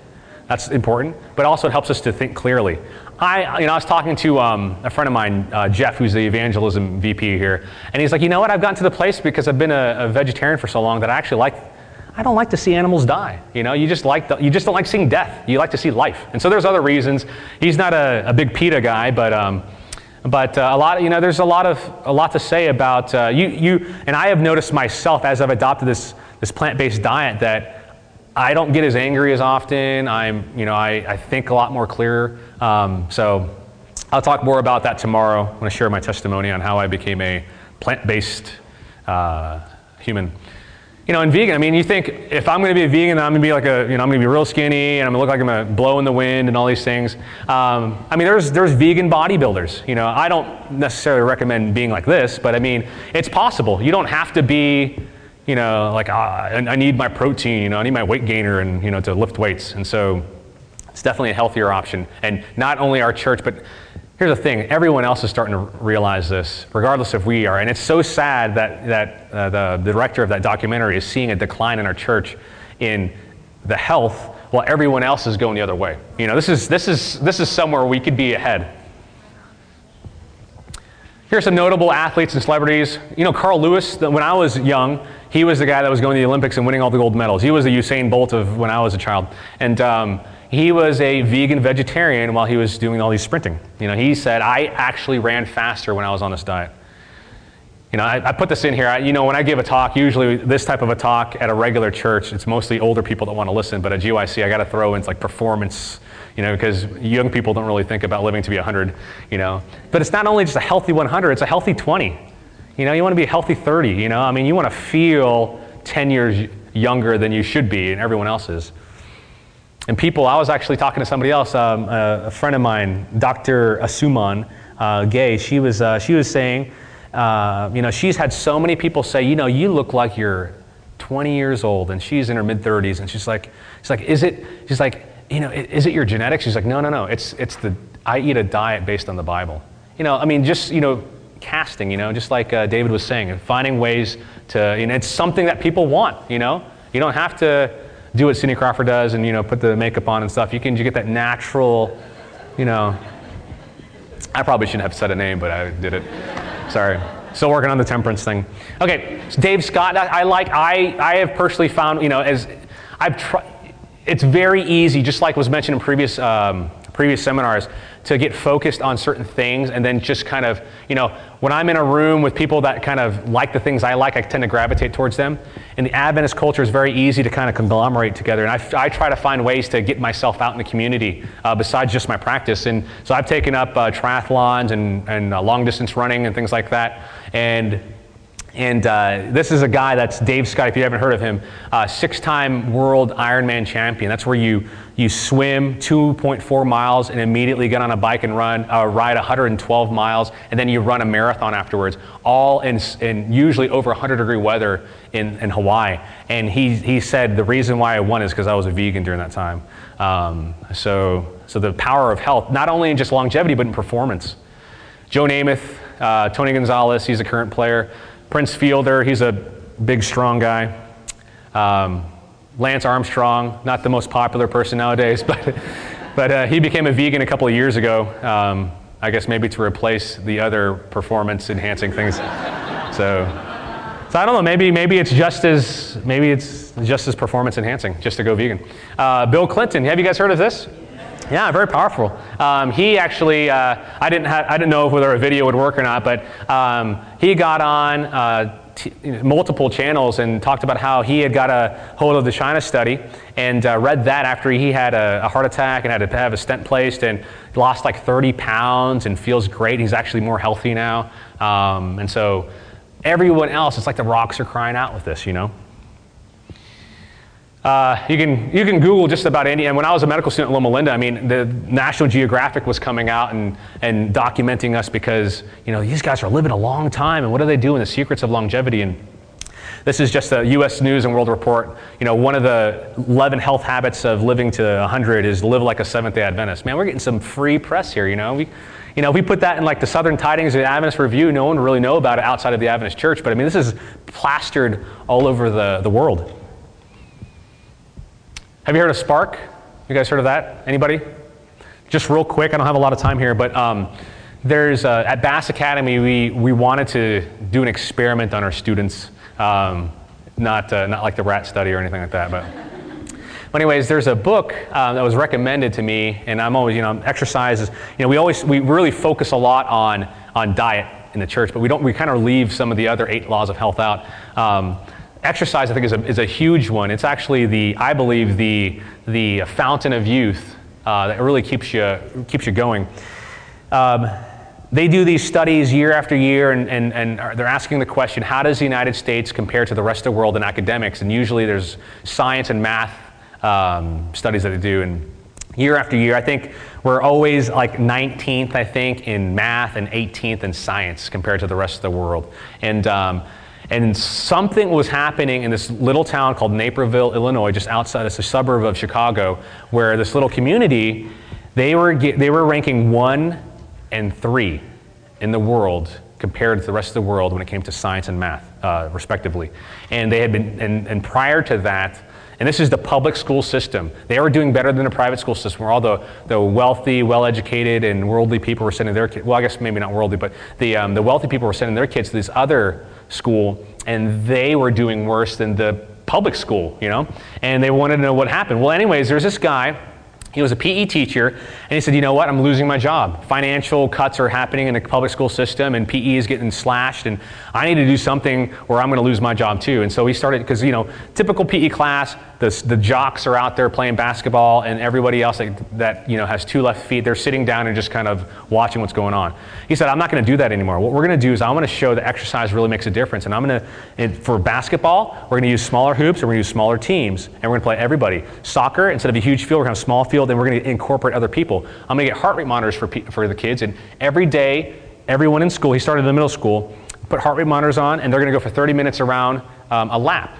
That's important, but also it helps us to think clearly. I, you know, I was talking to um, a friend of mine, uh, Jeff, who's the evangelism VP here, and he's like, you know what? I've gotten to the place because I've been a, a vegetarian for so long that I actually like. I don't like to see animals die. You know, you just like the, you just don't like seeing death. You like to see life. And so there's other reasons. He's not a, a big PETA guy, but um, but uh, a lot, you know, there's a lot of a lot to say about uh, you. You and I have noticed myself as I've adopted this this plant-based diet that I don't get as angry as often. I'm, you know, I, I think a lot more clear. Um, so I'll talk more about that tomorrow when I share my testimony on how I became a plant-based uh, human. You know, and vegan, I mean, you think if I'm going to be a vegan, I'm going to be like a, you know, I'm going to be real skinny and I'm going to look like I'm going to blow in the wind and all these things. Um, I mean, there's, there's vegan bodybuilders. You know, I don't necessarily recommend being like this, but I mean, it's possible. You don't have to be you know, like ah, I need my protein, you know, I need my weight gainer and, you know, to lift weights. And so it's definitely a healthier option. And not only our church, but here's the thing, everyone else is starting to realize this, regardless if we are. And it's so sad that, that uh, the, the director of that documentary is seeing a decline in our church in the health while everyone else is going the other way. You know, this is, this is, this is somewhere we could be ahead. Here's some notable athletes and celebrities. You know, Carl Lewis, when I was young, he was the guy that was going to the Olympics and winning all the gold medals. He was the Usain Bolt of when I was a child. And um, he was a vegan vegetarian while he was doing all these sprinting. You know, he said, I actually ran faster when I was on this diet. You know, I, I put this in here. I, you know, when I give a talk, usually this type of a talk at a regular church, it's mostly older people that want to listen. But at GYC, I got to throw in like performance, you know, because young people don't really think about living to be 100, you know. But it's not only just a healthy 100, it's a healthy 20. You know, you want to be a healthy 30, you know. I mean, you want to feel 10 years younger than you should be and everyone else is. And people, I was actually talking to somebody else, um, a, a, friend of mine, Dr. Asuman uh, Gay. She was, uh, she was saying, uh, you know, she's had so many people say, you know, you look like you're 20 years old, and she's in her mid 30s, and she's like, she's like, is it? She's like, you know, is it your genetics? She's like, no, no, no. It's it's the I eat a diet based on the Bible. You know, I mean, just you know, casting. You know, just like uh, David was saying, and finding ways to. You know, it's something that people want. You know, you don't have to do what Cindy Crawford does and you know put the makeup on and stuff. You can you get that natural, you know. I probably shouldn't have said a name, but I did it. Sorry. Still working on the temperance thing. Okay, so Dave Scott. I, I like. I I have personally found you know as I've tried. It's very easy, just like was mentioned in previous um, previous seminars, to get focused on certain things and then just kind of, you know, when I'm in a room with people that kind of like the things I like, I tend to gravitate towards them. And the Adventist culture is very easy to kind of conglomerate together. And I, I try to find ways to get myself out in the community uh, besides just my practice. And so I've taken up uh, triathlons and, and uh, long distance running and things like that. And and uh, this is a guy that's Dave Scott, if you haven't heard of him, uh, six time world Ironman champion. That's where you, you swim 2.4 miles and immediately get on a bike and run, uh, ride 112 miles, and then you run a marathon afterwards, all in, in usually over 100 degree weather in, in Hawaii. And he, he said the reason why I won is because I was a vegan during that time. Um, so, so the power of health, not only in just longevity, but in performance. Joe Namath, uh, Tony Gonzalez, he's a current player. Prince Fielder, he's a big, strong guy. Um, Lance Armstrong, not the most popular person nowadays, but, but uh, he became a vegan a couple of years ago. Um, I guess maybe to replace the other performance enhancing things. so, so I don't know. Maybe maybe it's just as maybe it's just as performance enhancing just to go vegan. Uh, Bill Clinton. Have you guys heard of this? Yeah, very powerful. Um, he actually, uh, I didn't have, I didn't know whether a video would work or not, but um, he got on uh, t- multiple channels and talked about how he had got a hold of the China study and uh, read that after he had a, a, heart attack and had to have a stent placed and lost like 30 pounds and feels great. He's actually more healthy now, um, and so everyone else, it's like the rocks are crying out with this, you know. Uh, you, can, you can Google just about any, and when I was a medical student at Loma Linda, I mean, the National Geographic was coming out and, and documenting us because, you know, these guys are living a long time, and what are they doing? The secrets of longevity. And this is just the U.S. News and World Report. You know, one of the 11 health habits of living to 100 is live like a Seventh-day Adventist. Man, we're getting some free press here, you know. We, you know, if we put that in like the Southern Tidings or the Adventist Review, no one would really know about it outside of the Adventist Church. But I mean, this is plastered all over the, the world. Have you heard of Spark? You guys heard of that? Anybody? Just real quick, I don't have a lot of time here, but um, there's uh, at Bass Academy we, we wanted to do an experiment on our students, um, not uh, not like the rat study or anything like that, but. But anyways, there's a book uh, that was recommended to me, and I'm always, you know, exercises. You know, we always, we really focus a lot on on diet in the church, but we don't, we kind of leave some of the other eight laws of health out. Um, exercise, I think, is a, is a huge one. It's actually the, I believe, the, the fountain of youth uh, that really keeps you, keeps you going. Um, they do these studies year after year, and, and, and they're asking the question how does the United States compare to the rest of the world in academics? And usually there's science and math um, studies that they do. And year after year, I think we're always like 19th, I think, in math and 18th in science compared to the rest of the world. And um, and something was happening in this little town called Naperville, Illinois, just outside, of a suburb of Chicago, where this little community, they were, they were ranking one and three in the world compared to the rest of the world when it came to science and math, uh, respectively. And they had been, and, and prior to that, and this is the public school system. They were doing better than the private school system, where all the, the wealthy, well educated, and worldly people were sending their kids. Well, I guess maybe not worldly, but the, um, the wealthy people were sending their kids to this other school, and they were doing worse than the public school, you know? And they wanted to know what happened. Well, anyways, there's this guy He was a PE teacher, and he said, You know what? I'm losing my job. Financial cuts are happening in the public school system, and PE is getting slashed, and I need to do something or I'm going to lose my job too. And so he started, because, you know, typical PE class, the, the jocks are out there playing basketball, and everybody else that, that, you know, has two left feet, they're sitting down and just kind of watching what's going on. He said, I'm not going to do that anymore. What we're going to do is I'm going to show that exercise really makes a difference. And I'm going to, for basketball, we're going to use smaller hoops, and we're going to use smaller teams, and we're going to play everybody. Soccer, instead of a huge field, we're going to have a small field, and we're going to incorporate other people. I'm going to get heart rate monitors for, for the kids, and every day, everyone in school, he started in the middle school, put heart rate monitors on, and they're going to go for 30 minutes around um, a lap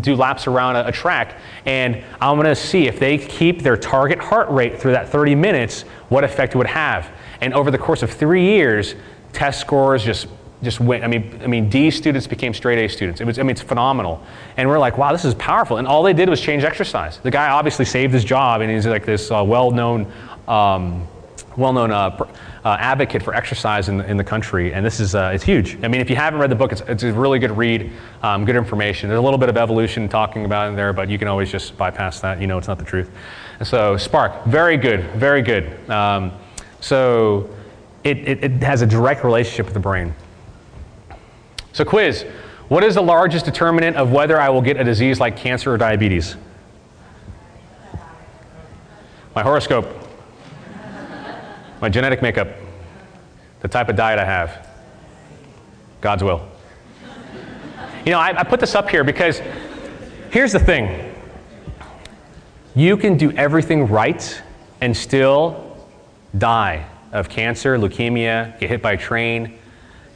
do laps around a, a, track, and I'm going to see if they keep their target heart rate through that 30 minutes, what effect it would have. And over the course of three years, test scores just just went. I mean, I mean, D students became straight A students. It was, I mean, it's phenomenal. And we're like, wow, this is powerful. And all they did was change exercise. The guy obviously saved his job, and he's like this uh, well-known, um, well-known uh, uh, advocate for exercise in the, in the country, and this is uh, it's huge. I mean, if you haven't read the book, it's, it's a really good read, um, good information. There's a little bit of evolution talking about in there, but you can always just bypass that. You know, it's not the truth. And so, Spark, very good, very good. Um, so, it, it, it has a direct relationship with the brain. So, quiz. What is the largest determinant of whether I will get a disease like cancer or diabetes? My horoscope my genetic makeup, the type of diet I have. God's will. You know, I, I put this up here because here's the thing you can do everything right and still die of cancer, leukemia, get hit by a train.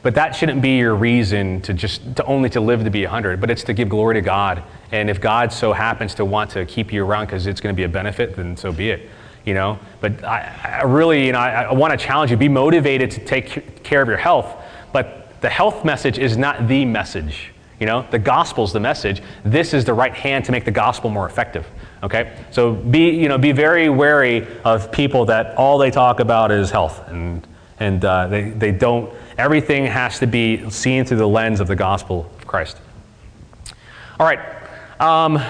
But that shouldn't be your reason to just to only to live to be 100, but it's to give glory to God. And if God so happens to want to keep you around because it's going to be a benefit, then so be it you know. But I, I really, you know, I, I want to challenge you: be motivated to take care of your health. But the health message is not the message. You know, the gospel's the message. This is the right hand to make the gospel more effective. Okay, so be you know be very wary of people that all they talk about is health, and and uh, they they don't. Everything has to be seen through the lens of the gospel of Christ. All right, um,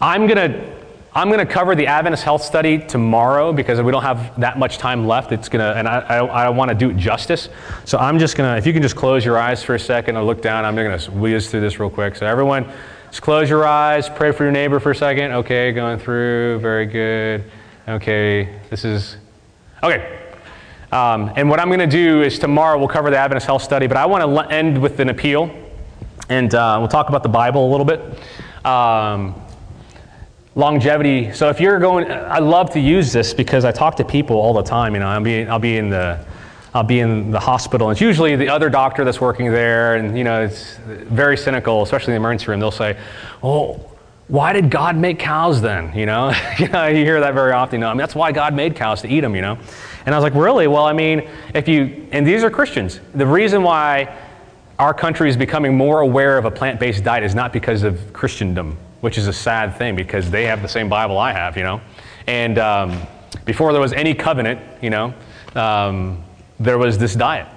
I'm gonna I'm going to cover the Adventist health study tomorrow because we don't have that much time left. It's going to, and I, I, I want to do it justice. So I'm just going to, if you can just close your eyes for a second or look down, I'm going to whiz through this real quick. So everyone, just close your eyes, pray for your neighbor for a second. Okay, going through, very good. Okay, this is, okay. Um, and what I'm going to do is tomorrow we'll cover the Adventist health study, but I want to end with an appeal, and uh, we'll talk about the Bible a little bit. Um, longevity. So if you're going, I love to use this because I talk to people all the time. You know, I'll be, I'll be in the, I'll be in the hospital. And it's usually the other doctor that's working there, and you know, it's very cynical, especially in the emergency room. They'll say, "Well, why did God make cows then?" You know, you hear that very often. You know, I mean, that's why God made cows to eat them. You know, and I was like, "Really? Well, I mean, if you and these are Christians. The reason why our country is becoming more aware of a plant-based diet is not because of Christendom which is a sad thing because they have the same Bible I have, you know. And um, before there was any covenant, you know, um, there was this diet.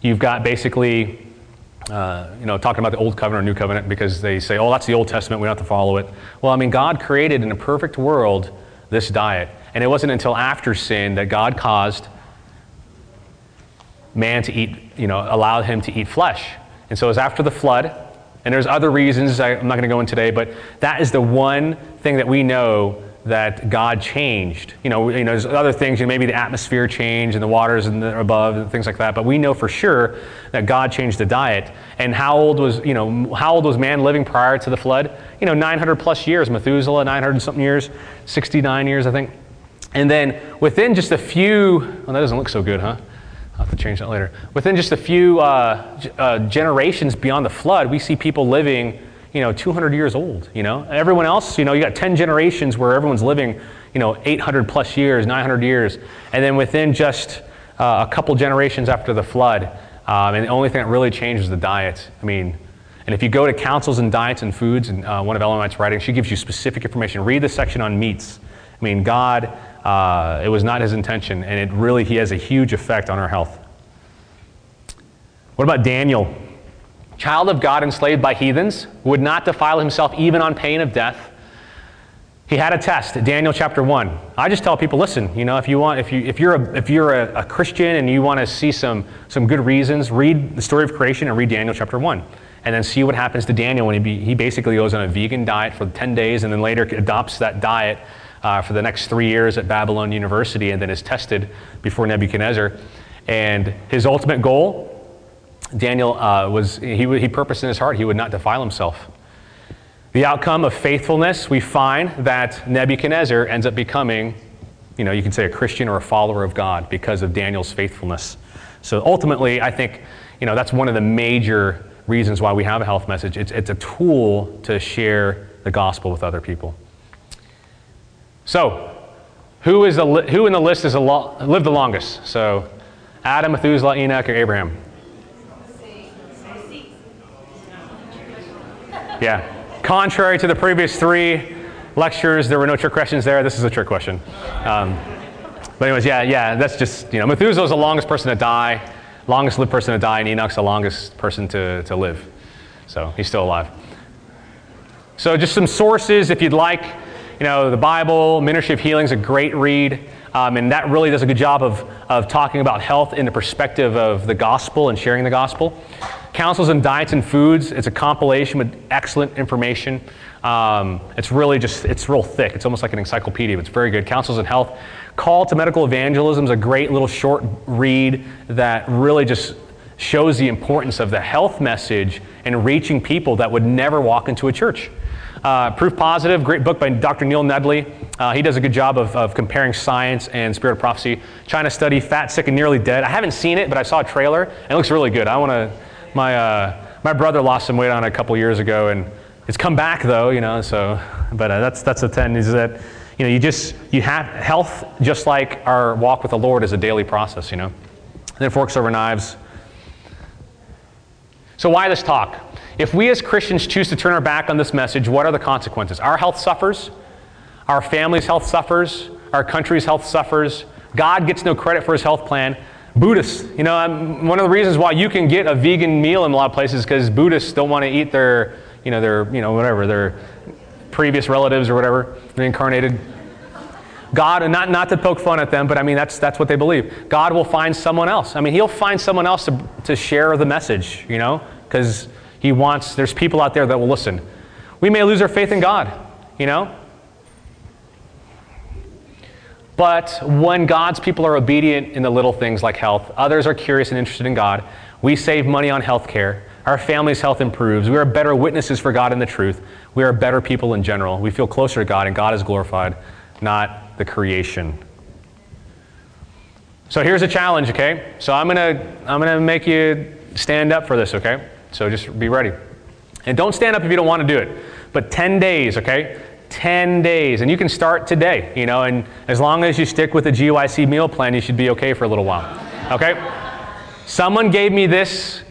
You've got basically, uh, you know, talking about the Old Covenant or New Covenant because they say, oh, that's the Old Testament, we don't have to follow it. Well, I mean, God created in a perfect world this diet. And it wasn't until after sin that God caused man to eat, you know, allowed him to eat flesh. And so it was after the flood and there's other reasons I'm not going to go in today, but that is the one thing that we know that God changed. You know, you know, there's other things, you know, maybe the atmosphere changed and the waters and the above and things like that, but we know for sure that God changed the diet. And how old was, you know, how old was man living prior to the flood? You know, 900 plus years. Methuselah, 900 something years, 69 years, I think. And then within just a few, well, that doesn't look so good, huh? I'll have to change that later. Within just a few uh, uh, generations beyond the flood, we see people living, you know, 200 years old. You know, everyone else, you know, you got 10 generations where everyone's living, you know, 800 plus years, 900 years, and then within just uh, a couple generations after the flood, um, and the only thing that really changed is the diet. I mean, and if you go to Counsels and Diets and Foods, and uh, one of Ellen White's writing, she gives you specific information. Read the section on meats. I mean, God uh, it was not his intention, and it really, he has a huge effect on our health. What about Daniel? Child of God enslaved by heathens, would not defile himself even on pain of death. He had a test, Daniel chapter 1. I just tell people, listen, you know, if you want, if, you, if you're, a, if you're a, a Christian and you want to see some, some good reasons, read the story of creation and read Daniel chapter 1 and then see what happens to Daniel when he, be, he basically goes on a vegan diet for 10 days and then later adopts that diet uh, for the next three years at Babylon University and then is tested before Nebuchadnezzar. And his ultimate goal, Daniel uh, was, he, he purposed in his heart he would not defile himself. The outcome of faithfulness, we find that Nebuchadnezzar ends up becoming, you know, you can say a Christian or a follower of God because of Daniel's faithfulness. So ultimately, I think, you know, that's one of the major reasons why we have a health message. It's, it's a tool to share the gospel with other people. So, who, is the, who in the list has lived the longest? So, Adam, Methuselah, Enoch, or Abraham? Yeah. Contrary to the previous three lectures, there were no trick questions there. This is a trick question. Um, but anyways, yeah, yeah, that's just, you know, Methuselah is the longest person to die, longest lived person to die, and Enoch's the longest person to, to live. So he's still alive. So just some sources if you'd like. You know, the Bible, Ministry of Healing is a great read. Um, and that really does a good job of, of talking about health in the perspective of the gospel and sharing the gospel. Counsels and Diets and Foods, it's a compilation with excellent information. Um, it's really just, it's real thick. It's almost like an encyclopedia, but it's very good. Counsels in Health. Call to Medical Evangelism is a great little short read that really just shows the importance of the health message and reaching people that would never walk into a church. Uh, Proof Positive, great book by Dr. Neil Nedley. Uh, he does a good job of, of comparing science and spirit of prophecy. China Study, Fat, Sick, and Nearly Dead. I haven't seen it, but I saw a trailer, and it looks really good. I want to, my, uh, my brother lost some weight on it a couple years ago, and it's come back though, you know, so, but uh, that's, that's the 10 is that, you know, you just, you have health just like our walk with the Lord is a daily process, you know. And then forks over knives. So why this talk? If we as Christians choose to turn our back on this message, what are the consequences? Our health suffers, our family's health suffers, our country's health suffers. God gets no credit for his health plan. Buddhists, you know, one of the reasons why you can get a vegan meal in a lot of places because Buddhists don't want to eat their, you know, their, you know, whatever, their previous relatives or whatever, reincarnated. God, and not, not to poke fun at them, but I mean, that's, that's what they believe. God will find someone else. I mean, He'll find someone else to, to share the message, you know, because he wants, there's people out there that will listen. We may lose our faith in God, you know? But when God's people are obedient in the little things like health, others are curious and interested in God, we save money on health care, our family's health improves, we are better witnesses for God and the truth, we are better people in general, we feel closer to God, and God is glorified, not the creation. So here's a challenge, okay? So I'm gonna I'm gonna make you stand up for this, okay? So just be ready. And don't stand up if you don't want to do it. But 10 days, okay? 10 days. And you can start today, you know, and as long as you stick with the GYC meal plan, you should be okay for a little while. Okay? Someone gave me this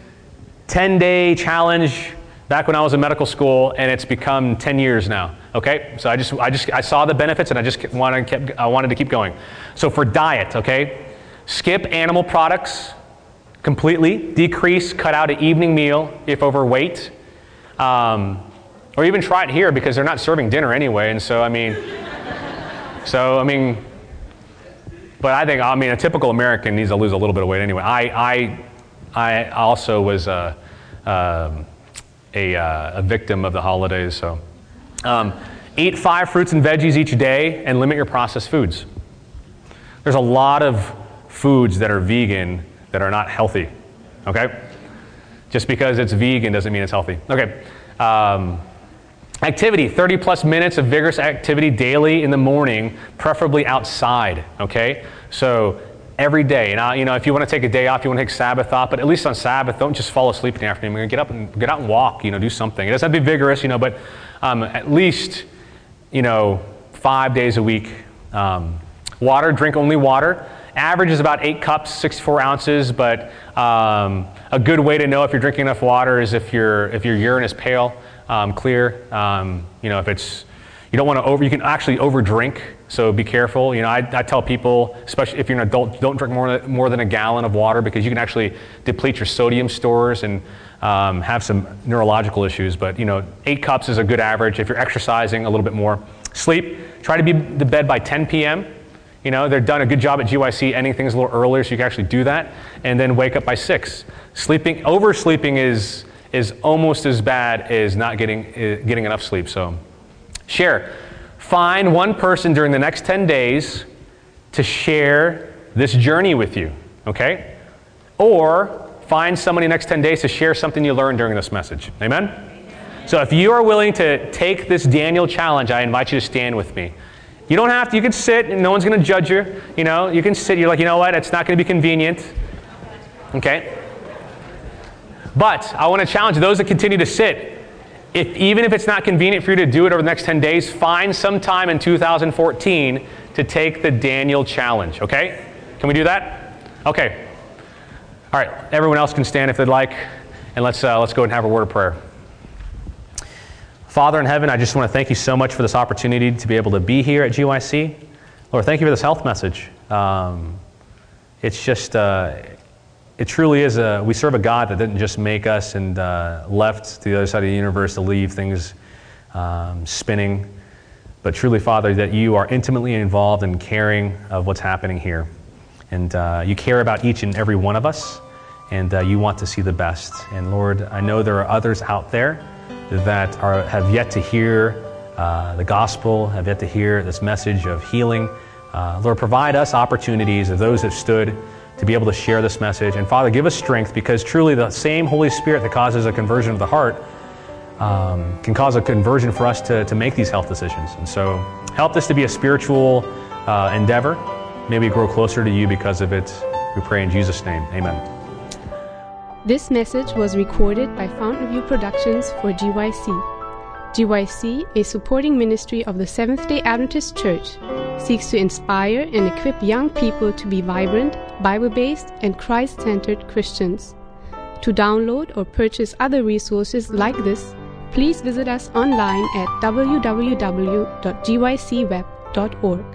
10 day challenge back when I was in medical school, and it's become 10 years now. Okay? So I just, I just, I saw the benefits and I just wanted, kept, I wanted to keep going. So for diet, okay? Skip animal products, completely, decrease, cut out an evening meal if overweight. Um, or even try it here because they're not serving dinner anyway. And so, I mean, so, I mean, but I think, I mean, a typical American needs to lose a little bit of weight anyway. I, I, I also was a, um, a, uh, a victim of the holidays, so. Um, eat five fruits and veggies each day and limit your processed foods. There's a lot of foods that are vegan that are not healthy. Okay? Just because it's vegan doesn't mean it's healthy. Okay. Um, activity 30 plus minutes of vigorous activity daily in the morning, preferably outside. Okay? So every day. Now, you know, if you want to take a day off, you want to take Sabbath off, but at least on Sabbath, don't just fall asleep in the afternoon. Get up and get out and walk. You know, do something. It doesn't have to be vigorous, you know, but um, at least, you know, five days a week. Um, water, drink only water. Average is about eight cups, 64 ounces, but um, a good way to know if you're drinking enough water is if, your if your urine is pale, um, clear. Um, you know, if it's, you don't want to over, you can actually over drink, so be careful. You know, I, I tell people, especially if you're an adult, don't drink more, more than a gallon of water because you can actually deplete your sodium stores and um, have some neurological issues. But, you know, eight cups is a good average. If you're exercising, a little bit more. Sleep, try to be to bed by 10 p.m. You know, they've done a good job at GYC ending things a little earlier so you can actually do that. And then wake up by 6. Sleeping, oversleeping is, is almost as bad as not getting, uh, getting enough sleep. So share. Find one person during the next 10 days to share this journey with you, okay? Or find somebody next 10 days to share something you learned during this message. Amen? So if you are willing to take this Daniel challenge, I invite you to stand with me. You don't have to, you can sit and no one's going to judge you. You know, you can sit, you're like, you know what, it's not going to be convenient. Okay? But I want to challenge those that continue to sit. If, even if it's not convenient for you to do it over the next 10 days, find some time in 2014 to take the Daniel challenge, okay? Can we do that? Okay. All right, everyone else can stand if they'd like, and let's, uh, let's go and have a word of prayer. Father in heaven, I just want to thank you so much for this opportunity to be able to be here at GYC. Lord, thank you for this health message. Um, it's just, uh, it truly is a, we serve a God that didn't just make us and uh, left to the other side of the universe to leave things um, spinning, but truly, Father, that you are intimately involved in caring of what's happening here. And uh, you care about each and every one of us, and uh, you want to see the best. And Lord, I know there are others out there that are, have yet to hear uh, the gospel, have yet to hear this message of healing. Uh, Lord, provide us opportunities of those that stood to be able to share this message. And Father, give us strength because truly the same Holy Spirit that causes a conversion of the heart um, can cause a conversion for us to, to make these health decisions. And so help this to be a spiritual uh, endeavor. Maybe grow closer to you because of it. We pray in Jesus' name. Amen. This message was recorded by Fountain View Productions for GYC. GYC, a supporting ministry of the Seventh day Adventist Church, seeks to inspire and equip young people to be vibrant, Bible based, and Christ centered Christians. To download or purchase other resources like this, please visit us online at www.gycweb.org.